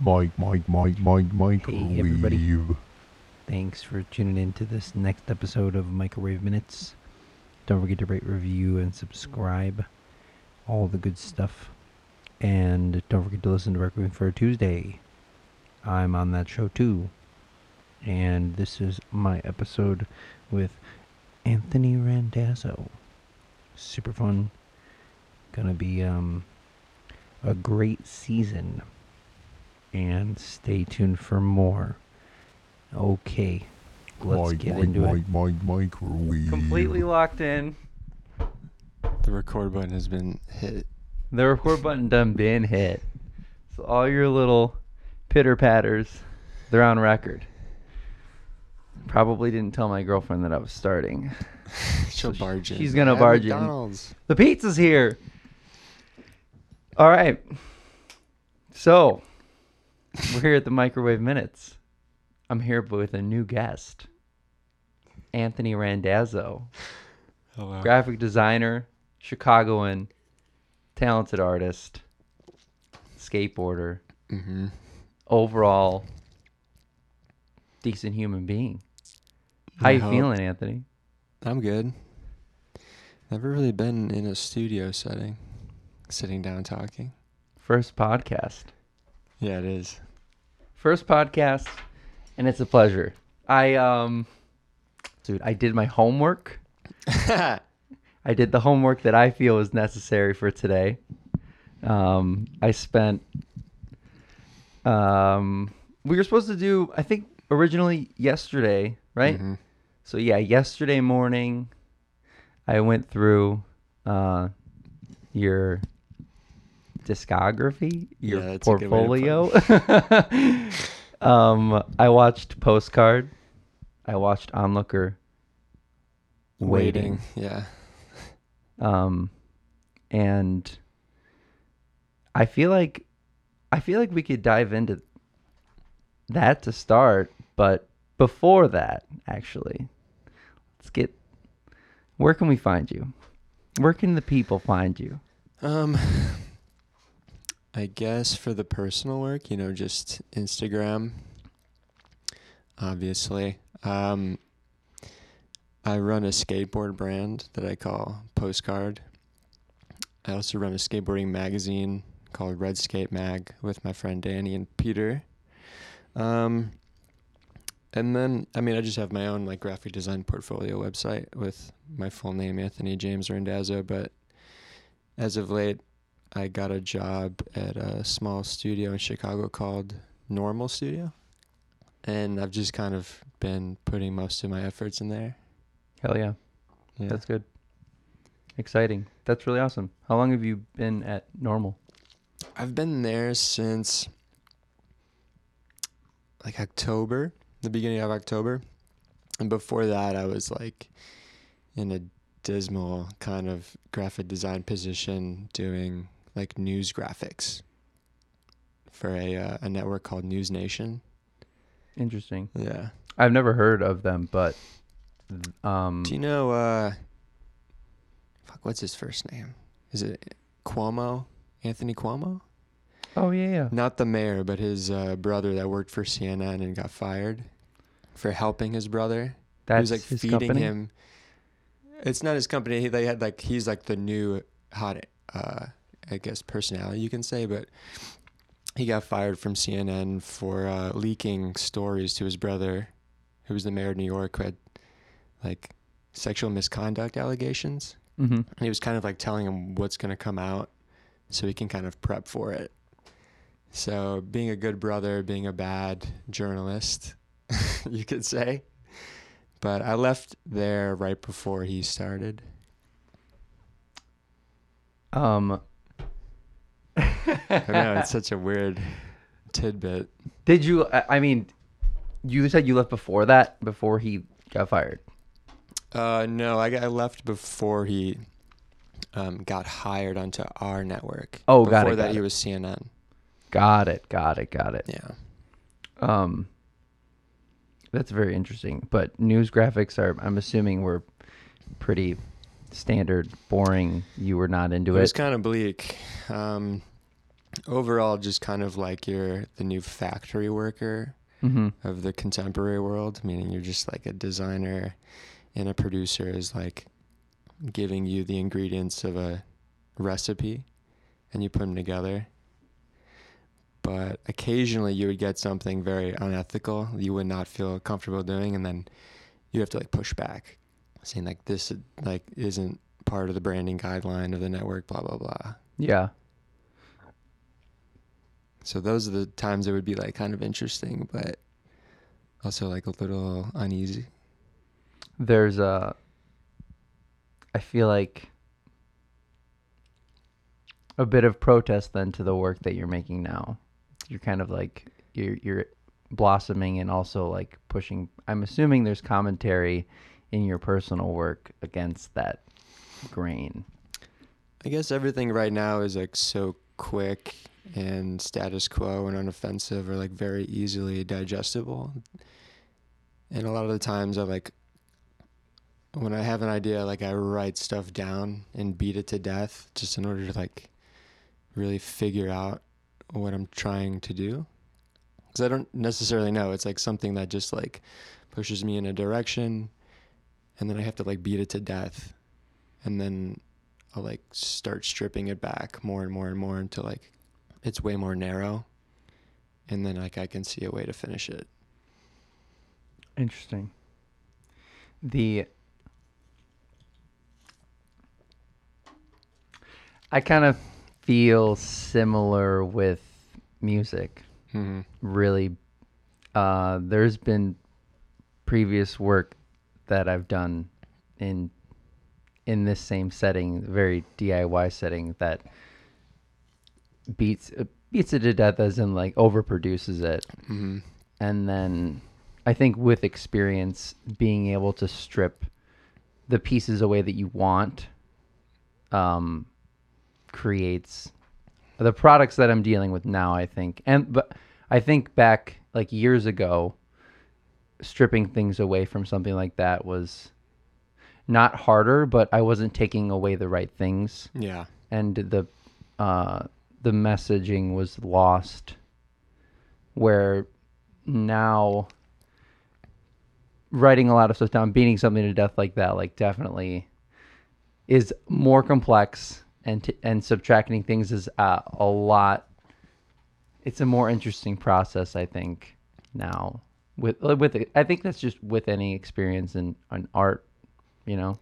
Mike, Mike, Mike, Mike, microwave. Hey, everybody. Thanks for tuning in to this next episode of Microwave Minutes. Don't forget to rate, review, and subscribe. All the good stuff. And don't forget to listen to Requiem for a Tuesday. I'm on that show too. And this is my episode with Anthony Randazzo. Super fun. Gonna be um a great season. And stay tuned for more. Okay. Let's Mike, get Mike, into it. Mike, Mike, microwave. Completely locked in. The record button has been hit. The record button done been hit. So all your little pitter patters, they're on record. Probably didn't tell my girlfriend that I was starting. She'll sh- barge in. she's gonna At barge in. The pizza's here. All right. So, we're here at the Microwave Minutes. I'm here with a new guest, Anthony Randazzo, Hello. graphic designer, Chicagoan, talented artist, skateboarder, mm-hmm. overall decent human being. How I you hope. feeling, Anthony? I'm good. Never really been in a studio setting, sitting down talking. First podcast. Yeah, it is. First podcast and it's a pleasure. I um dude i did my homework. I did the homework that i feel is necessary for today. Um i spent um we were supposed to do i think originally yesterday right? Mhm. so yeah yesterday morning i went through uh your discography your Yeah, that's a good way to portfolio. um i watched postcard. I watched onlooker. Waiting, Yeah. um and i feel like i feel like we could dive into that to start but before that actually let's get where can we find you? Where can the people find you? Um, I guess for the personal work, you know, just Instagram. Obviously, um, I run a skateboard brand that I call Postcard. I also run a skateboarding magazine called Red Skate Mag with my friend Danny and Peter. Um, and then, I mean, I just have my own like graphic design portfolio website with my full name, Anthony James Randazzo. But as of late, I got a job at a small studio in Chicago called Normal Studio. And I've just kind of been putting most of my efforts in there. hell yeah Yeah. that's good exciting that's really awesome how long have you been at normal I've been there since like October, the beginning of October. And before that, I was like in a dismal kind of graphic design position doing like news graphics for a uh, a network called News Nation. interesting Yeah. i've never heard of them but um Do you know uh fuck what's his first name? Is it Cuomo? Anthony Cuomo? oh yeah yeah Not the mayor, but his uh, brother that worked for CNN and got fired for helping his brother. that's he was like feeding company him. It's not his company. He, they had like he's like the new hot, uh, I guess personality you can say, but he got fired from CNN for uh, leaking stories to his brother, who was the mayor of New York, who had like sexual misconduct allegations. mm-hmm. And he was kind of like telling him what's going to come out so he can kind of prep for it. So, being a good brother, being a bad journalist, you could say. But I left there right before he started. um I know it's such a weird tidbit. Did you? I I mean, you said you left before that, before he got fired. Uh, no, I, I left before he um, got hired onto our network. Oh, before got it, Before that, got he was CNN. Got it. Got it. Got it. Yeah. Um, that's very interesting. But news graphics are, I'm assuming, were pretty standard, boring. You were not into it it. was kind of bleak. Um, overall just kind of like you're the new factory worker Mm-hmm. of the contemporary world, meaning you're just like a designer and a producer is like giving you the ingredients of a recipe and you put them together. But occasionally you would get something very unethical you would not feel comfortable doing and then you have to like push back saying like this like isn't part of the branding guideline of the network blah blah blah. Yeah. So those are the times it would be like kind of interesting but also like a little uneasy. There's a. I feel like a bit of protest then to the work that you're making now. You're kind of like you're you're blossoming and also like pushing. I'm assuming there's commentary in your personal work against that grain. I guess everything right now is like so quick and status quo and unoffensive or like very easily digestible. And a lot of the times I like when I have an idea like I write stuff down and beat it to death just in order to like really figure out what I'm trying to do. Cuz I don't necessarily know. It's like something that just like pushes me in a direction and then I have to like beat it to death. And then I'll like start stripping it back more and more and more until like it's way more narrow, and then like I can see a way to finish it. Interesting. The I kind of feel similar with music. Mm-hmm. Really, uh, there's been previous work that I've done in in this same setting, very DIY setting that beats beats it to death, as in like overproduces it Mm-hmm. and then I think with experience, being able to strip the pieces away that you want, um, creates the products that I'm dealing with now. I think, and but I think back like years ago, stripping things away from something like that was not harder, but I wasn't taking away the right things Yeah. and the uh, the messaging was lost. Where now writing a lot of stuff down, beating something to death like that, like definitely is more complex, and t- and subtracting things is uh, a lot. It's a more interesting process, I think. Now with uh, with it, I think that's just with any experience in, in art, you know.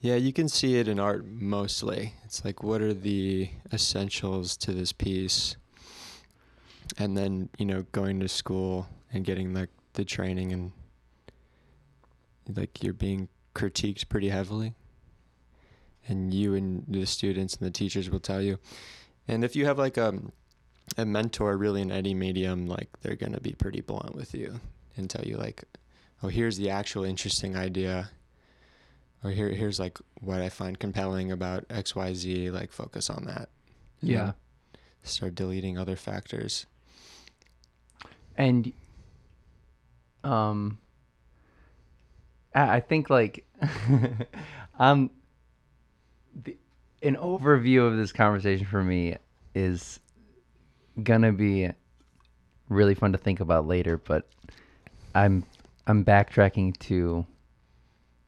Yeah, you can see it in art mostly. It's like what are the essentials to this piece? And then, you know, going to school and getting like the training and like you're being critiqued pretty heavily. And you and the students and the teachers will tell you. And if you have like a a mentor really in any medium, like they're gonna be pretty blunt with you and tell you like, oh, here's the actual interesting idea or here here's like what I find compelling about XYZ, like focus on that. And Yeah. Start deleting other factors. and um i I think like um the, an overview of this conversation for me is gonna be really fun to think about later but i'm i'm backtracking to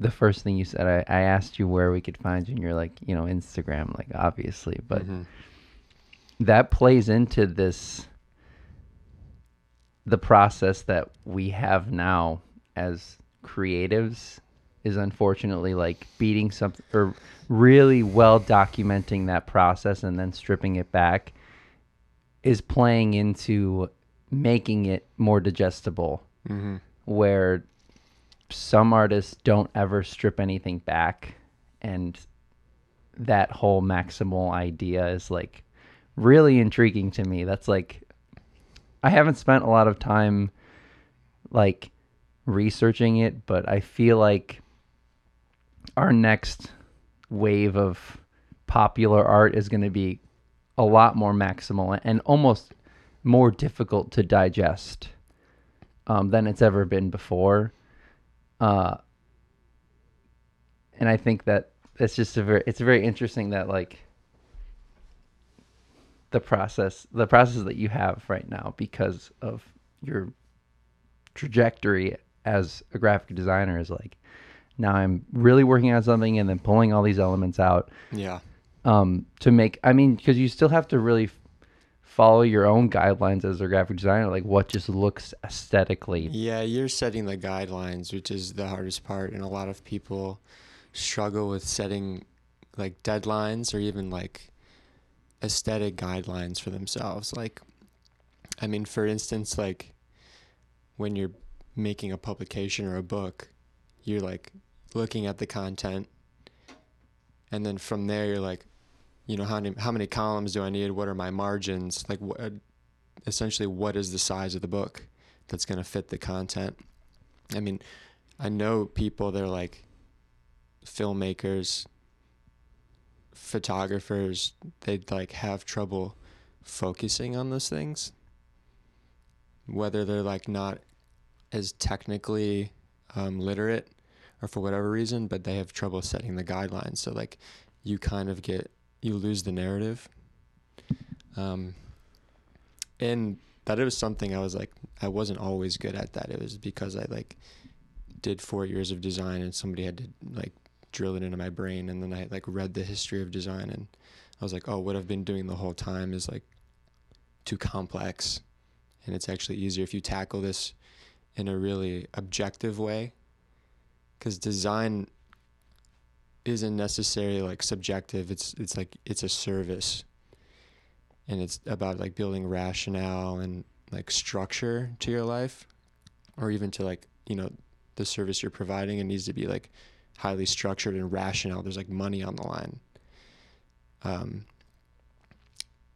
the first thing you said i, I asked you where we could find you and you're like you know instagram like obviously but Mhm. that plays into this the process that we have now as creatives is unfortunately like beating something or really well documenting that process and then stripping it back is playing into making it more digestible Mhm. where some artists don't ever strip anything back and that whole maximal idea is like really intriguing to me that's like i haven't spent a lot of time like researching it but i feel like our next wave of popular art is going to be a lot more maximal and almost more difficult to digest um, than it's ever been before. Uh, and I think that it's just a very it's very interesting that like the process the process that you have right now because of your trajectory as a graphic designer is like now I'm really working on something and then pulling all these elements out Yeah. um, to make. I mean, because you still have to really follow your own guidelines as a graphic designer, like what just looks aesthetically. Yeah, you're setting the guidelines, which is the hardest part, and a lot of people struggle with setting like deadlines or even like aesthetic guidelines for themselves. Like, I mean, for instance, like when you're making a publication or a book, you're like looking at the content, and then from there, you're like, you know, how many how many columns do I need? What are my margins? Like, essentially, what is the size of the book? that's going to fit the content. I mean, I know people that are like filmmakers, photographers, they'd like have trouble focusing on those things. Whether they're like not as technically um, literate or for whatever reason, but they have trouble setting the guidelines. So like you kind of get, you lose the narrative. Um, and that it was something I was like I wasn't always good at that. It was because I like did four years of design and somebody had to like drill it into my brain and then I like read the history of design and I was like, oh, what I've been doing the whole time is like too complex and it's actually easier if you tackle this in a really objective way because design isn't necessarily like subjective. It's it's like it's a service. And it's about like building rationale and like structure to your life or even to like you know the service you're providing. It needs to be like highly structured and rational. There's like money on the line. Um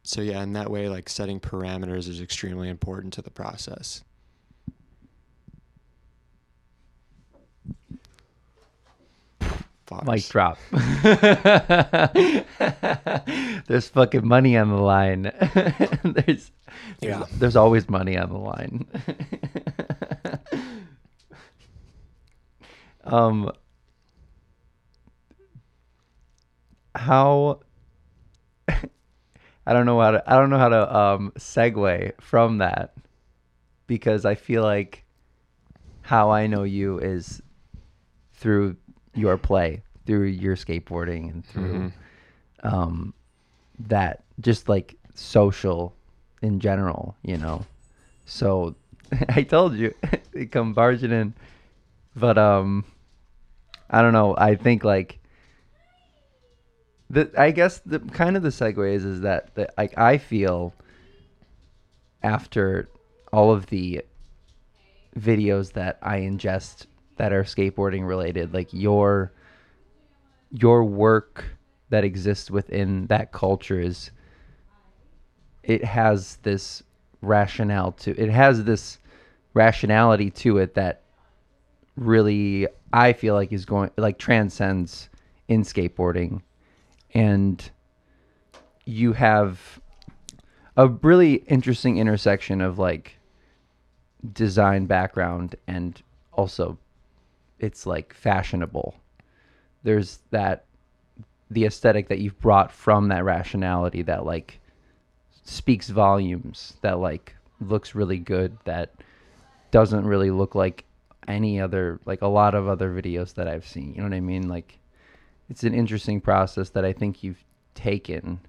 so yeah in that way like setting parameters is extremely important to the process Mic drop. there's fucking money on the line. there's, there's Yeah. there's always money on the line. um how I don't know how to I don't know how to um segue from that because I feel like how I know you is through your play, through your skateboarding and through Mhm. um that just like social in general, you know. So I told you come barging in. But um I don't know, I think like the I guess the kind of the segue is is that that like I feel after all of the videos that I ingest that are skateboarding related, like your your work that exists within that culture is it has this rationale to it has this rationality to it that really I feel like is going like transcends in skateboarding. And you have a really interesting intersection of like design background and also it's like fashionable there's that the aesthetic that you've brought from that rationality that like speaks volumes that like looks really good that doesn't really look like any other like a lot of other videos that I've seen. You know what I mean? Like it's an interesting process that I think you've taken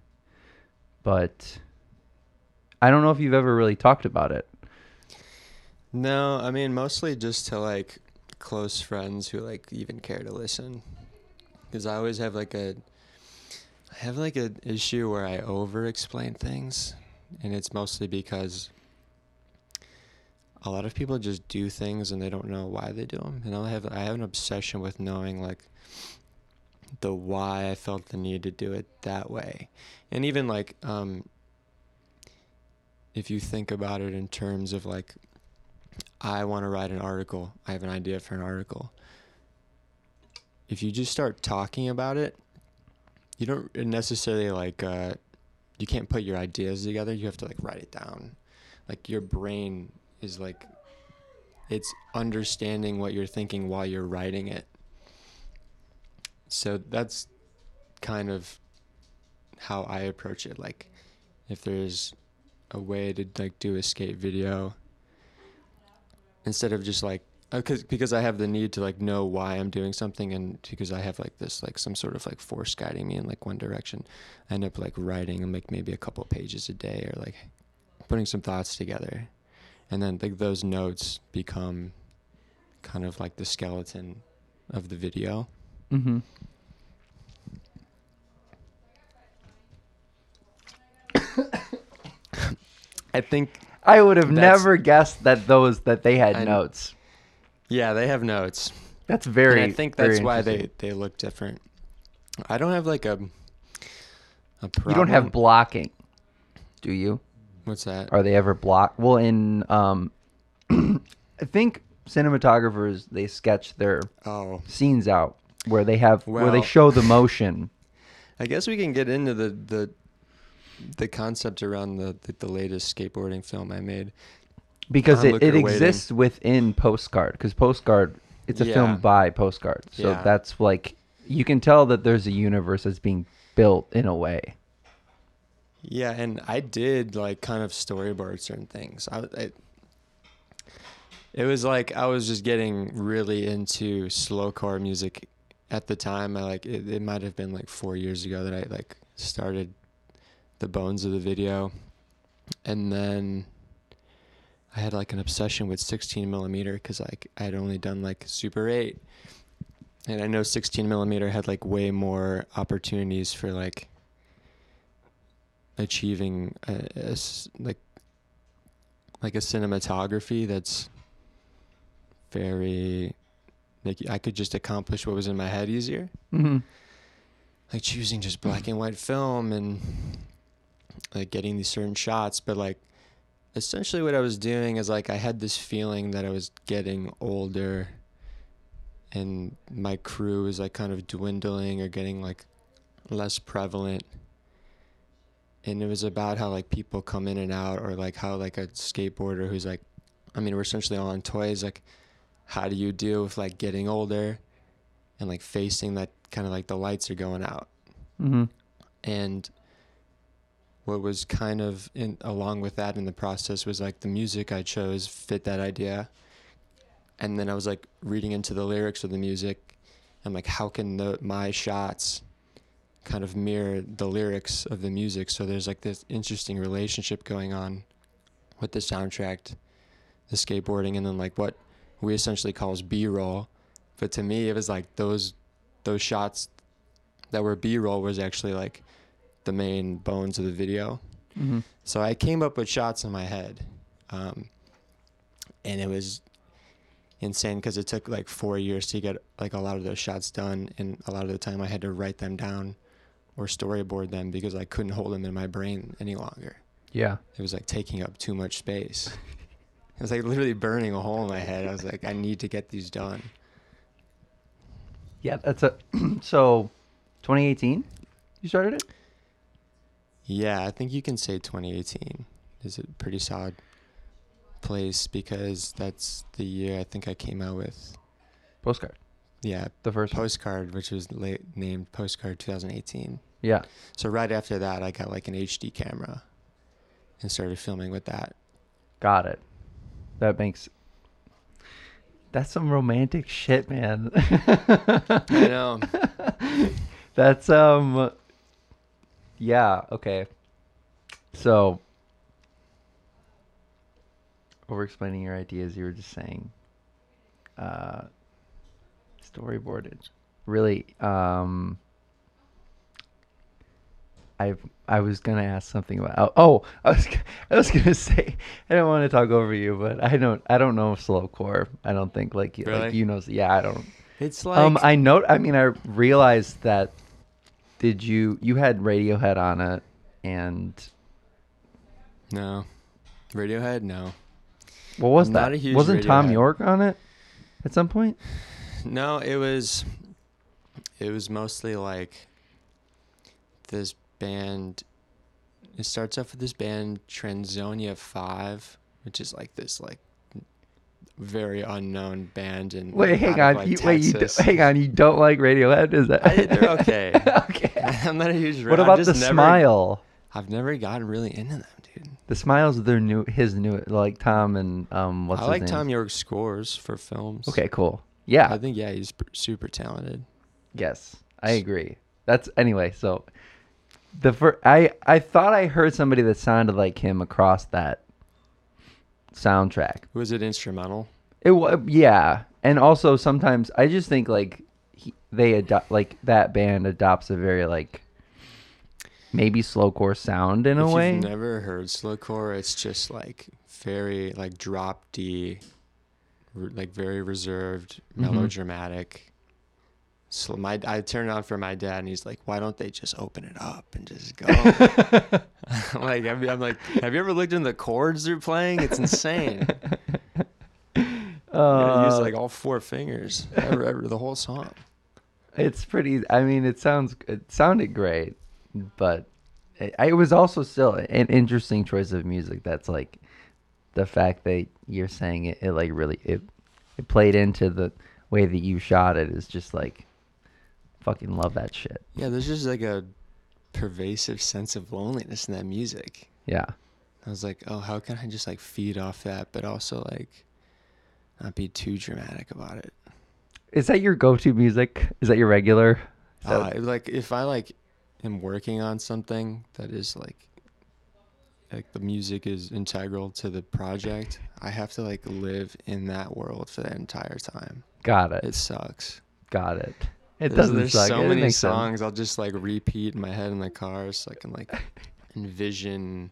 but I don't know if you've ever really talked about it. No, I mean mostly just to like close friends who like even care to listen. Cuz I always have like a I have like an issue where I over explain things and it's mostly because a lot of people just do things and they don't know why they do them. And I have I have an obsession with knowing like the why I felt the need to do it that way. And even like um if you think about it in terms of like I want to write an article. I have an idea for an article. If you just start talking about it, you don't necessarily like uh you can't put your ideas together. You have to like write it down. Like your brain is like it's understanding what you're thinking while you're writing it. So that's kind of how I approach it. Like if there's a way to like do a skate video instead of just like because because I have the need to like know why I'm doing something and because I have like this like some sort of like force guiding me in like one direction, I end up like writing like maybe a couple pages a day or like putting some thoughts together, and then like those notes become kind of like the skeleton of the video. Mm-hmm. I think I would have That's- never guessed that those that they had I- notes. yeah they have notes. That's very. and I think that's why they they look different. I don't have like a a. You don't have blocking, do you? what's that? Are they ever blocked? Well, in um, I think cinematographers they sketch their Oh, scenes out where they have where they show the motion. I guess we can get into the the the concept around the the, the latest skateboarding film I made. because it, it waiting. exists within postcard because postcard it's a Yeah. film by postcard so Yeah. that's like you can tell that there's a universe that's being built in a way Yeah, and I did like kind of storyboard certain things. I, I it was like I was just getting really into slowcore music at the time. I like it, it might have been like four years ago that I like started the bones of the video, and then I had like an obsession with 16 millimeter because like I had only done like Super 8, and I know 16 millimeter had like way more opportunities for like achieving a like like a cinematography that's very like I could just accomplish what was in my head easier. Mm-hmm. like choosing just black and white film and like getting these certain shots but like essentially what I was doing is like I had this feeling that I was getting older and my crew was like kind of dwindling or getting like less prevalent and it was about how like people come in and out or like how like a skateboarder who's like I mean we're essentially all on toys like how do you deal with like getting older and like facing that kind of like the lights are going out Mm-hmm. and what was kind of in along with that in the process was like the music I chose fit that idea. And then I was like reading into the lyrics of the music. And like how can the my shots kind of mirror the lyrics of the music? So there's like this interesting relationship going on with the soundtrack the skateboarding and then like what we essentially calls b-roll. But to me it was like those those shots that were b-roll was actually like the main bones of the video Mm-hmm. so I came up with shots in my head, um, and it was insane because it took like four years to get like a lot of those shots done, and a lot of the time I had to write them down or storyboard them because I couldn't hold them in my brain any longer. yeah It was like taking up too much space. It was like literally burning a hole in my head. I was like, I need to get these done. yeah that's a so 2018 you started it Yeah, I think you can say 2018 is a pretty solid place because that's the year I think I came out with. postcard Yeah, the first one. postcard, which was late named Postcard 2018. yeah So right after that, I got like an HD camera and started filming with that. got it that makes that's some romantic shit man I know. That's um yeah, okay. So over explaining your ideas, you were just saying uh storyboarded. Really, um I I was gonna ask something about. Oh, I was I was gonna say I don't want to talk over you, but I don't I don't know slowcore. I don't think like you like you know. Yeah, I don't. It's like Um, I know. I mean, I realized that. Did you you had Radiohead on it, and no Radiohead. No, what was I'm that? not a huge Wasn't Thom Yorke on it at some point? no. It was it was mostly like this band. It starts off with this band Transona Five, which is like this like very unknown band and Wait, hang on. you, wait, you d- hang on. You don't like Radiohead? Is that? I- they're okay. okay. I'm not a huge. What about the never- smile? I've never gotten really into them, dude. The Smiles are their new his new like Tom and um what's I his like name? Thom Yorke's scores for films. Okay, cool. Yeah. I think yeah, he's super talented. Yes, I agree. That's anyway. So the first, I I thought I heard somebody that sounded like him across that soundtrack. Was it instrumental? It was yeah, and also sometimes I just think like he, they adopt like that band adopts a very like maybe slowcore sound in a way. you've never heard slowcore, it's just like very like drop D, like very reserved, Mhm. melodramatic. So my I turned on for my dad, and he's like, "Why don't they just open it up and just go?" I'm like, I'm, I'm like, have you ever looked in the chords they're playing? It's insane. Gotta use Uh, like all four fingers, ever, ever, the whole song. It's pretty. I mean, it sounds. It sounded great, but it, it was also still an interesting choice of music. That's like the fact that you're saying it. It like really it it played into the way that you shot it. Is just like fucking love that shit. Yeah, there's just like a pervasive sense of loneliness in that music. Yeah. I was like, oh, how can I just like feed off that, but also like not be too dramatic about it? Is that your go-to music? Is that your regular? Is that- Uh, like if I like am working on something that is like like the music is integral to the project, I have to like live in that world for the entire time. got it. It sucks. got it. It There's, doesn't there's suck. so it many makes sense. songs I'll just like repeat in my head in the car so I can like envision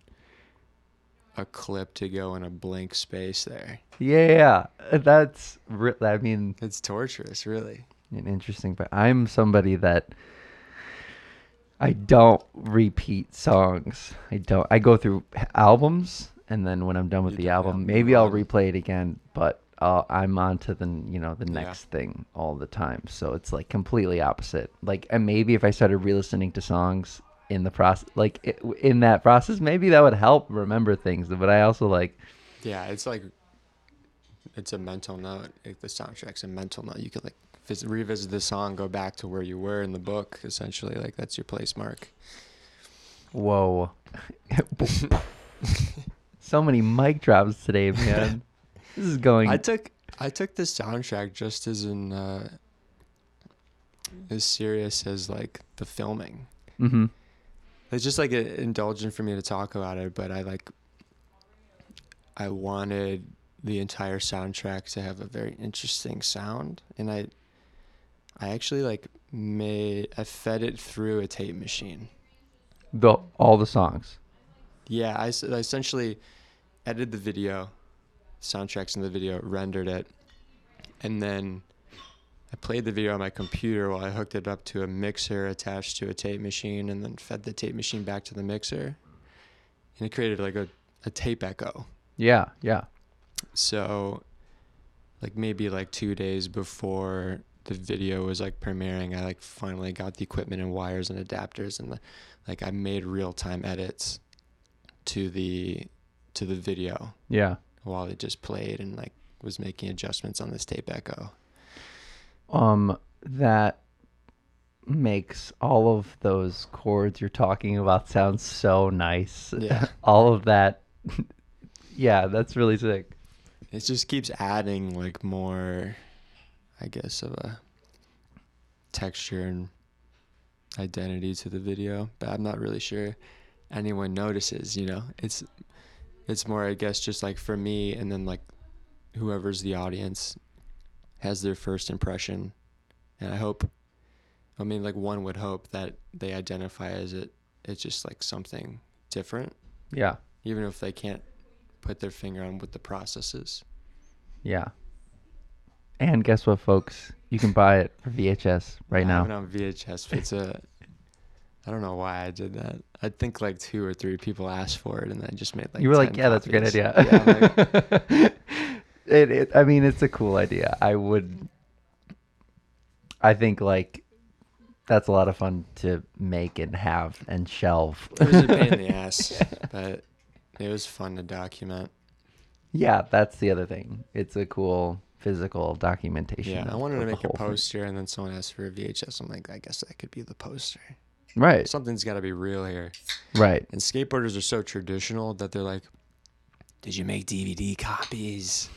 a clip to go in a blank space there. Yeah, that's. I mean, It's torturous, really. an interesting but i'm somebody that i don't repeat songs i don't i go through albums and then when i'm done with You the album maybe i'll replay it again but uh, i'm on to the you know the Yeah. next thing all the time so it's like completely opposite like and maybe if i started re-listening to songs in the process like i- in that process maybe that would help remember things but i also like Yeah, it's like it's a mental note. Like the soundtrack's a mental note. You could like vis- revisit the song, go back to where you were in the book. Essentially, like that's your place mark. whoa so many mic drops today man this is going I took I took the soundtrack just as in uh, as serious as like the filming. mm-hmm. It's just like indulgent for me to talk about it, but I like I wanted the entire soundtrack to have a very interesting sound, and I I actually like made I fed it through a tape machine. the all the songs Yeah, I essentially edited the video, soundtracks in the video, rendered it, and then I played the video on my computer while I hooked it up to a mixer attached to a tape machine, and then fed the tape machine back to the mixer, and it created like a, a tape echo. Yeah, yeah. So, like maybe like two days before the video was like premiering, I like finally got the equipment and wires and adapters, and the, like I made real time edits to the to the video Yeah. While it just played and like was making adjustments on this tape echo. Um that makes all of those chords you're talking about sound so nice. Yeah. all of that Yeah, that's really sick. It just keeps adding like more, I guess, of a texture and identity to the video. But I'm not really sure anyone notices. You know, it's it's more, I guess, just like for me, and then like whoever's the audience has their first impression, and I hope. I mean, like one would hope that they identify as it. It's just like something different, Yeah. even if they can't put their finger on what the process is. Yeah. And guess what folks? You can buy it for VHS right I now. on VHS. It's a. I don't know why I did that. I think like two or three people asked for it, and I just made like. you were like, 10 "Yeah, that's a good idea." Yeah, like, it, it I mean, it's a cool idea. I would I think like that's a lot of fun to make and have and shelve. it was a pain in the ass, but it was fun to document. Yeah, that's the other thing. It's a cool physical documentation. Yeah, I wanted to make a whole thing. poster, and then someone asked for a VHS. I'm like, I guess that could be the poster. Right. Something's got to be real here. Right. And skateboarders are so traditional that they're like, "Did you make DVD copies?"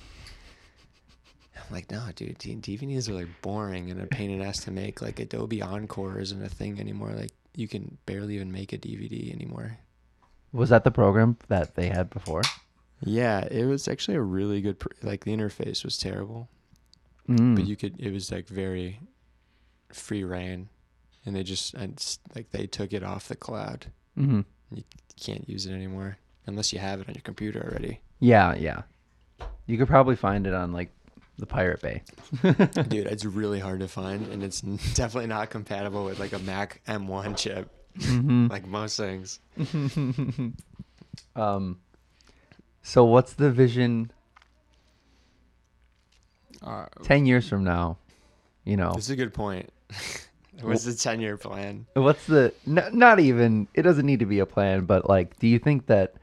I'm like, "No, dude. DVDs are like boring and a pain in the ass to make. Like Adobe Encore isn't a thing anymore. Like you can barely even make a DVD anymore." Was that the program that they had before? Yeah, it was actually a really good. Pr- like the interface was terrible, Mm. but you could. It was like very free reign, and they just and like they took it off the cloud. hmm You can't use it anymore unless you have it on your computer already. Yeah, yeah. You could probably find it on like the Pirate Bay. Dude, it's really hard to find, and it's definitely not compatible with like a Mac M1 chip, Mhm. like most things. um. So what's the vision Uh, ten years from now? You know, This is a good point. What's the ten-year plan? what's the not even? It doesn't need to be a plan, but like, do you think that?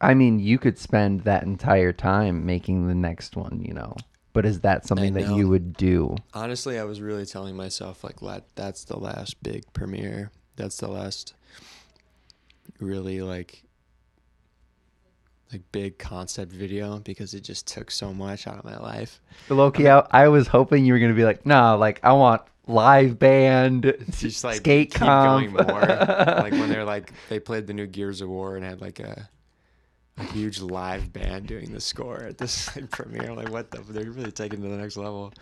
I mean, you could spend that entire time making the next one, you know. But is that something that you would do? Honestly, I was really telling myself like, let that's the last big premiere. That's the last really like like big concept video because it just took so much out of my life. Loki, I, I was hoping you were gonna be like, no, like I want live band, Just like skate keep comp. going more. like when they're like they played the new Gears of War and had like a a huge live band doing the score at this like, premiere. Like what the? They're really taking to the next level.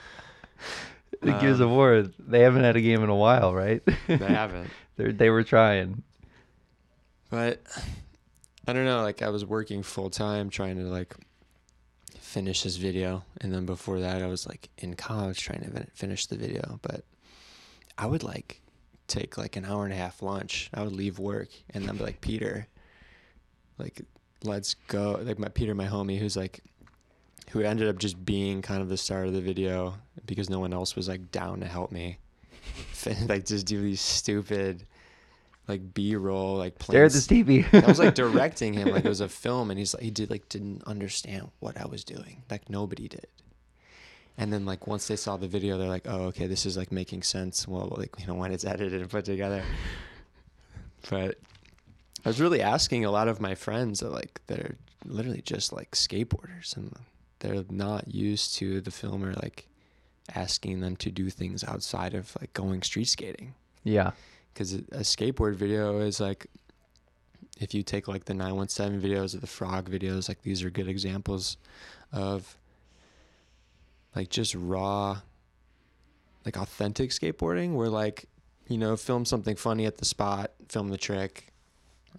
the Gears of Um, War, they haven't had a game in a while, right? They haven't. They're, they were trying. But I don't know, like I was working full time trying to like finish this video and then before that I was like in college trying to finish the video, but I would like take like an hour and a half lunch. I would leave work and then be like Peter like let's go like my Peter my homie who's like who ended up just being kind of the start of the video because no one else was like down to help me. like just do these stupid like B-roll like Stare at this TV. I was like directing him like it was a film, and he's like he did like didn't understand what I was doing, like nobody did. And then like once they saw the video, they're like, oh okay, this is like making sense. Well, like you know when it's edited and put together. But I was really asking a lot of my friends that like they're literally just like skateboarders, and they're not used to the filmer like asking them to do things outside of like going street skating yeah. Because a skateboard video is like if you take like the 917 videos or the frog videos like these are good examples of like just raw like authentic skateboarding where like you know film something funny at the spot film the trick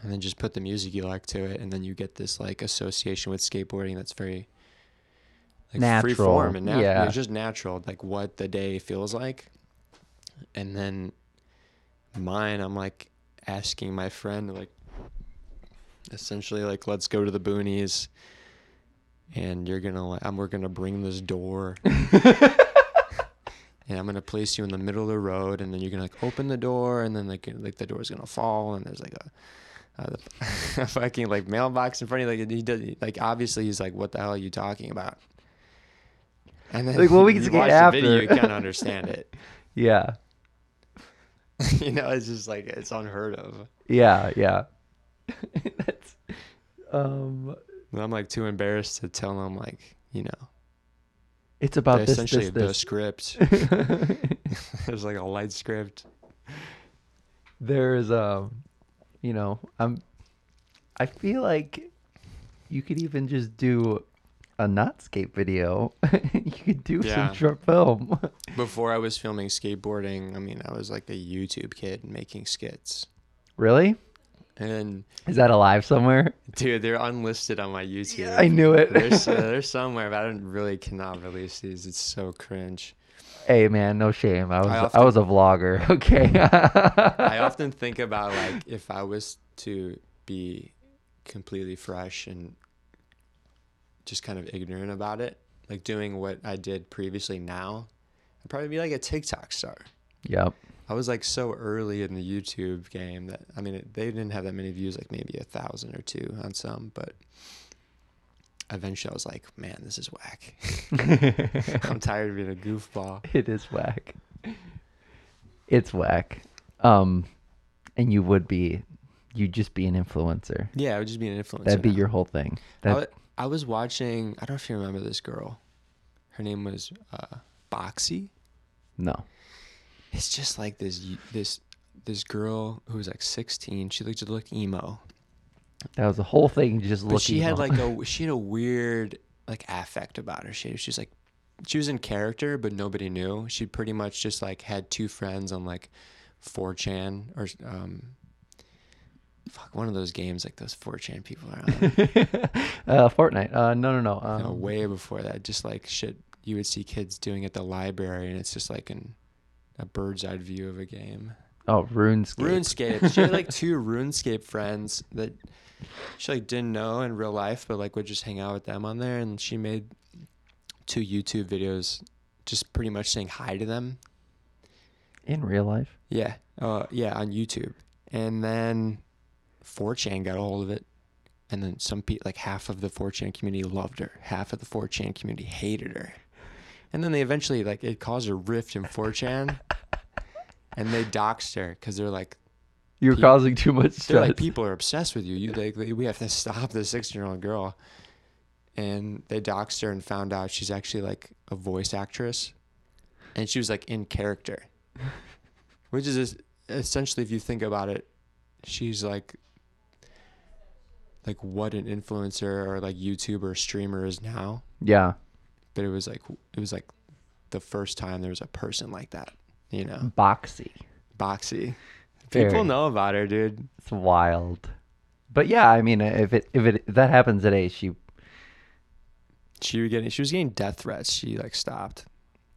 and then just put the music you like to it and then you get this like association with skateboarding that's very like free Natural, form and nat- yeah. it's just natural like what the day feels like and then mine i'm like asking my friend like essentially like let's go to the boonies and you're gonna like I'm, we're gonna bring this door and i'm gonna place you in the middle of the road and then you're gonna like open the door and then like like the door's gonna fall and there's like a uh, a fucking like mailbox in front of you like he does like obviously he's like what the hell are you talking about and then Like, well, we can watch the video after. you can't understand it Yeah. you know it's just like it's unheard of Yeah. Yeah. That's um. And I'm like too embarrassed to tell them like, you know, It's about this, essentially this, the this. script. There's like a light script. there is um, you know, I'm. I feel like you could even just do a not skate video. you could do Yeah. some short film. Before I was filming skateboarding, I mean, I was like a YouTube kid making skits. really? And Is that alive somewhere? dude, they're unlisted on my YouTube. I knew it. They're, uh, s- they're somewhere, but I don't really cannot release these. It's so cringe. Hey man, no shame. I was I, often- was a vlogger. Okay. I often think about like if I was to be completely fresh and just kind of ignorant about it, like doing what I did previously now, I'd probably be like a TikTok star. Yep. I was like so early in the YouTube game that I mean it, they didn't have that many views, like maybe a thousand or two on some, but eventually I was like, man, this is whack. I'm tired of being a goofball. It is whack. It's whack. Um, and you would be, you'd just be an influencer. Yeah, I would just be an influencer. That'd be now. your whole thing. That wa- I was watching. I don't know if you remember this girl. Her name was uh, Boxxy. no. It's just like this this this girl who was like 16. She looked looked emo, That was the whole thing. Just but looking. she had all- like a she had a weird like affect about her. She she's like she was in character, but nobody knew. She pretty much just like had two friends on like 4chan or um. Fuck, one of those games like those 4chan people are on. uh, Fortnite. Uh, no, no, no. Um, no, way before that. Just like shit you would see kids doing at the library, and it's just like an a bird's eye view of a game. Oh, RuneScape. RuneScape. She had like two RuneScape friends that she like didn't know in real life, but like would just hang out with them on there, and she made two YouTube videos, just pretty much saying hi to them. In real life. Yeah, uh, yeah, on YouTube, and then 4chan got a hold of it, and then some people, like half of the 4chan community loved her, half of the 4chan community hated her, and then they eventually like it caused a rift in 4chan, and they doxed her because they're like You're Pe- causing too much stress. they're like people are obsessed with you. You like we have to stop this 16 year old girl, and they doxed her and found out she's actually like a voice actress, and she was like in character, which is essentially if you think about it, she's like like what an influencer or like YouTuber or streamer is now. yeah. But it was like it was like the first time there was a person like that, you know, Boxxy. Boxxy. Very. People know about her, dude. It's wild. But yeah, I mean, if it if it if that happens today, she She was getting she was getting death threats. She like stopped.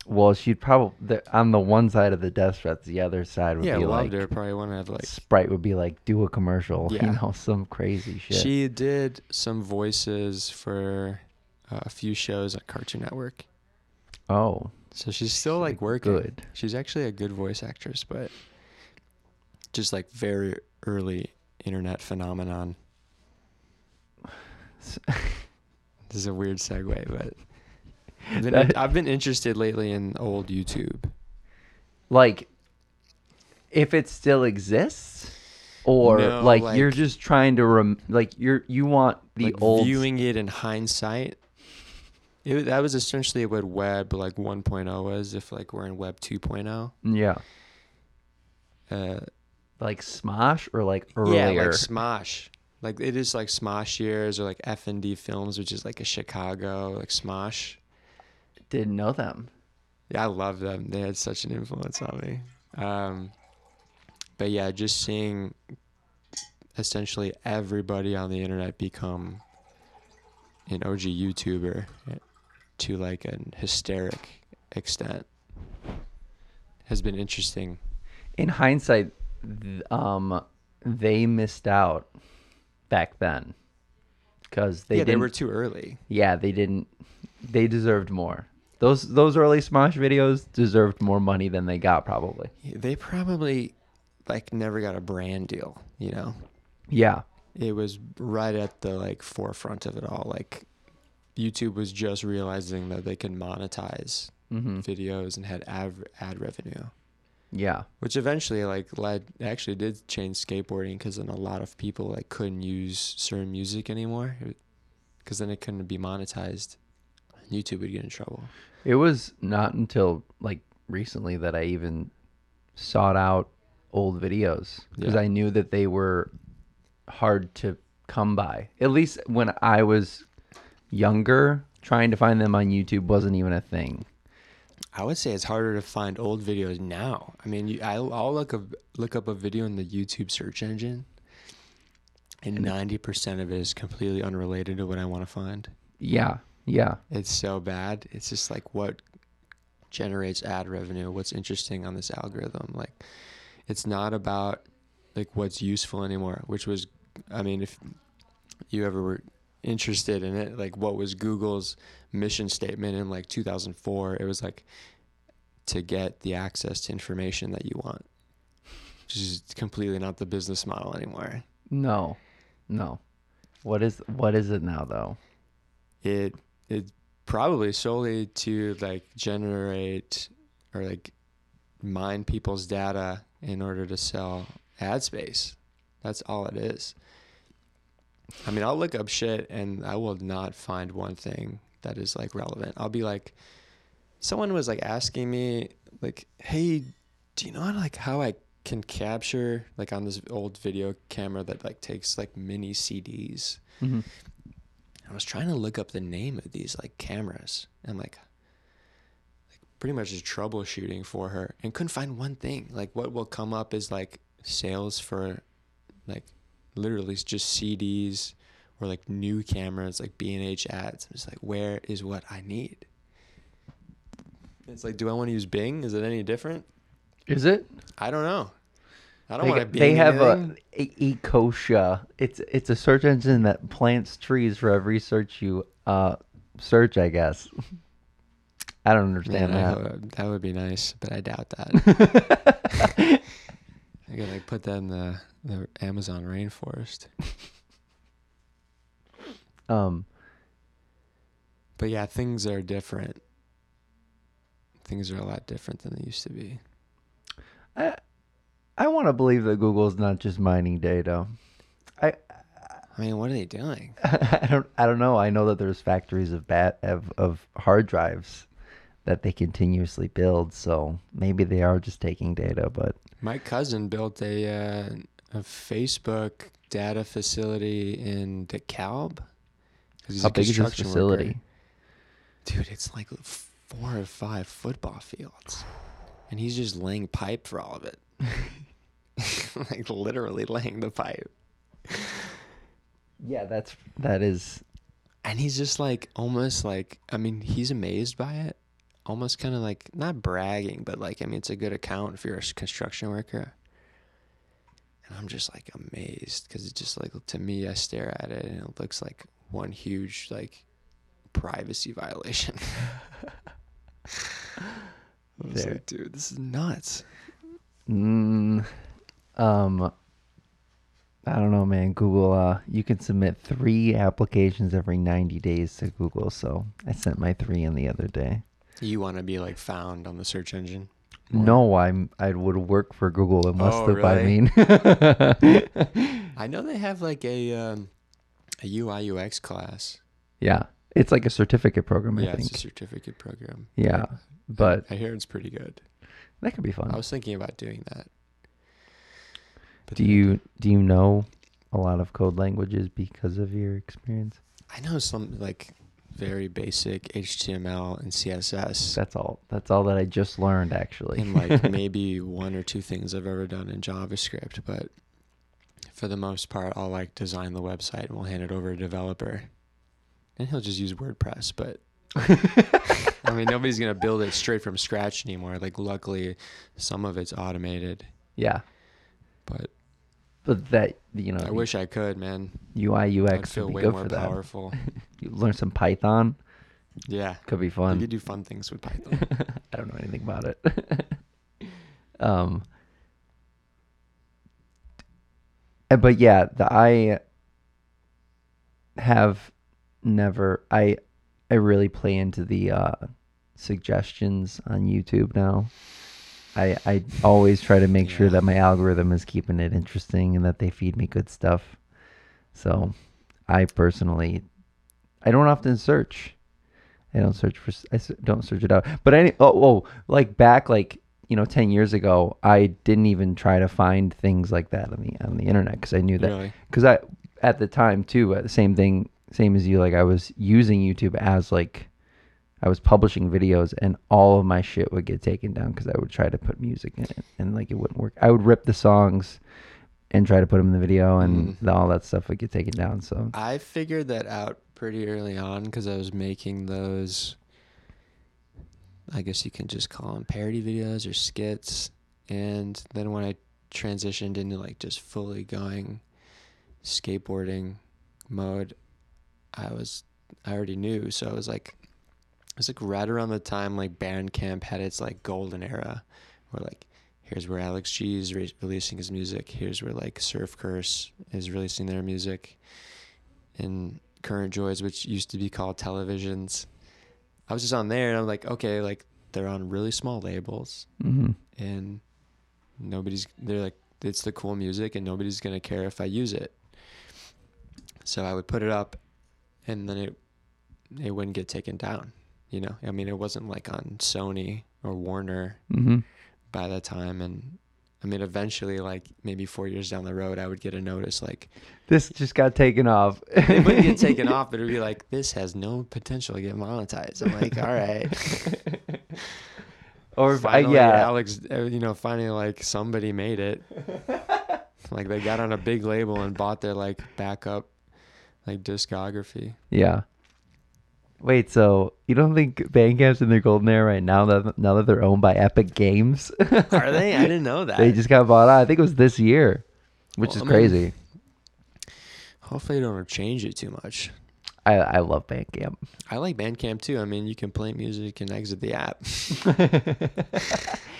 Well, she'd probably on the one side of the death threats, the other side would Yeah, be loved like her. Probably want to have like. Sprite would be like, do a commercial, you know, some crazy shit. She did some voices for uh, a few shows on Cartoon Network, oh, so she's still like working. good. She's actually a good voice actress, but just like very early internet phenomenon. This is a weird segue, but I've been, I've been interested lately in old YouTube. Like, if it still exists, or No, like, you're just trying to rem- like you're you want the like old viewing it in hindsight. It, that was essentially what web like 1.0 was. If like we're in web 2.0, yeah, uh, like Smosh or like earlier. Yeah, like Smosh. Like it is like Smosh years or like FND Films, which is like a Chicago like Smosh. Didn't know them. Yeah, I love them. They had such an influence on me. Um, but yeah, just seeing essentially everybody on the internet become an OG YouTuber to like an hysteric extent has been interesting. in hindsight, um, they missed out back then because they yeah, they were too early. yeah, they didn't. They deserved more. Those those early Smosh videos deserved more money than they got probably. They probably like never got a brand deal, you know. Yeah, It was right at the like forefront of it all. Like YouTube was just realizing that they could monetize hmm videos and had ad, ad revenue, yeah, which eventually like led actually did change skateboarding because then a lot of people like couldn't use certain music anymore because then it couldn't be monetized. YouTube would get in trouble. It was not until like recently that I even sought out old videos because Yeah. I knew that they were hard to come by. At least when I was younger, trying to find them on YouTube wasn't even a thing. I would say it's harder to find old videos now. I mean, you, I'll, I'll look up look up a video in the YouTube search engine, and And- ninety percent of it is completely unrelated to what I want to find. Yeah, yeah, It's so bad. It's just like what generates ad revenue. What's interesting on this algorithm? Like, it's not about like what's useful anymore. Which was, I mean, if you ever were interested in it, like what was Google's mission statement in like 2004? It was like to get the access to information that you want, which is completely not the business model anymore. no, no. What is what is it now though? it it probably solely to like generate or like mine people's data in order to sell ad space. That's all it is. I mean, I'll look up shit and I will not find one thing that is like relevant. I'll be like, someone was like asking me, like, hey, do you know how, like how I can capture like on this old video camera that like takes like mini CDs? Mm-hmm. I was trying to look up the name of these like cameras. and like, like pretty much just troubleshooting for her and couldn't find one thing. Like what will come up is like sales for like literally just CDs or like new cameras, like B and H ads. I'm just like, where is what I need? It's like, do I want to use Bing? Is it any different? Is it? I don't know. I don't They, want to be. they have a, a Ecosia. It's it's a search engine that plants trees for every search you uh search. I guess. I don't understand Man, that. ho- that would be nice, but I doubt that. I gotta like put that in the, the Amazon rainforest. um. But yeah, things are different. Things are a lot different than they used to be. I I want to believe that Google's not just mining data. I I mean, what are they doing? I don't I don't know. I know that there's factories of bat of of hard drives that they continuously build, so maybe they are just taking data, but My cousin built a uh, a Facebook data facility in DeKalb. he's how a big is this construction worker. facility? Dude, it's like four or five football fields, and he's just laying pipe for all of it. like literally laying the pipe. Yeah, that's that is And he's just like almost like I mean, he's amazed by it. Almost kind of like not bragging, but like I mean, it's a good account if you're a construction worker. And I'm just like amazed because it's just like to me, I stare at it and it looks like one huge like privacy violation. I was There. like, dude, this is nuts. Mm, um, I don't know, man. Google, uh, you can submit three applications every 90 days to Google. So I sent my three in the other day. You want to be like found on the search engine? No, I'm I would work for Google unless Oh, if I mean. I know they have like a um, a UI UX class. yeah, it's like a certificate program. I yeah, think. it's a certificate program. Yeah, but I hear it's pretty good. that could be fun. I was thinking about doing that. But Do you do you know a lot of code languages because of your experience? I know some like very basic HTML and CSS, That's all. That's all that I just learned actually. and like maybe one or two things I've ever done in JavaScript. But for the most part, I'll like design the website and we'll hand it over to a developer, and he'll just use WordPress. But I mean, nobody's gonna build it straight from scratch anymore. Like, luckily, some of it's automated. yeah, But but that you know, I wish I could, man. UI I'd UX feel would be way good more for that. powerful. You learn some Python, Yeah, could be you fun. could do fun things with Python. I don't know anything about it. um, uh, but yeah, the I have never I I really play into the uh, suggestions on YouTube now. I I always try to make sure that my algorithm is keeping it interesting and that they feed me good stuff. So, I personally I don't often search. I don't search for. I don't search it out. But any. Oh, oh, like back, like you know, ten years ago, I didn't even try to find things like that on the on the internet because I knew that really? because I at the time too, uh, same thing, same as you. Like I was using YouTube as like I was publishing videos, and all of my shit would get taken down because I would try to put music in it, and like it wouldn't work. I would rip the songs and try to put them in the video, and Mm. all that stuff would get taken down. So I figured that out pretty early on because I was making those. I guess you can just call them parody videos or skits. And then when I transitioned into like just fully going skateboarding mode, I was I already knew. So I was like, it was like right around the time like Bandcamp had its like golden era, where like here's where Alex G is re- releasing his music. Here's where like Surf Curse is releasing their music. And Current Joys, which used to be called Televisions. I was just on there and I'm like, okay, like they're on really small labels Mm-hmm. and nobody's they're like it's the cool music and nobody's gonna care if I use it. So I would put it up and then it it wouldn't get taken down. You know? I mean it wasn't like on Sony or Warner Mm-hmm. by that time and I mean eventually like maybe four years down the road I would get a notice like This just got taken off. it wouldn't get taken off, but it'd be like this has no potential to get monetized. I'm like, all right. or if I, finally, yeah, Alex, uh, you know, finally, like somebody made it. like they got on a big label and bought their like backup, like discography. yeah. Wait, so you don't think Bandcamp's in their golden era right now that now that they're owned by Epic Games? Are they? I didn't know that. they just got bought out. I think it was this year, which Well, is I mean- crazy. Hopefully, they don't change it too much. I I love Bandcamp. I like Bandcamp too. I mean, you can play music and exit the app.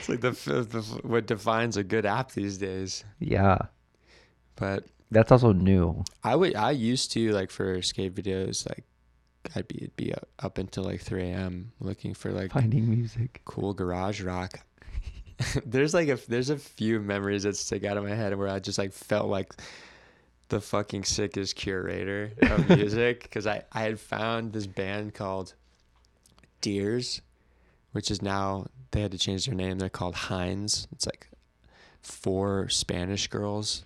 It's like the, the what defines a good app these days. yeah, But that's also new. I would I used to like for skate videos like I'd be it'd be up, until like 3 a.m. looking for like Finding music. cool garage rock. there's like a there's a few memories that stick out of my head where I just like felt like the fucking sickest curator of music because I I had found this band called Deers, which is now they had to change their name. They're called Hinds. It's like four Spanish girls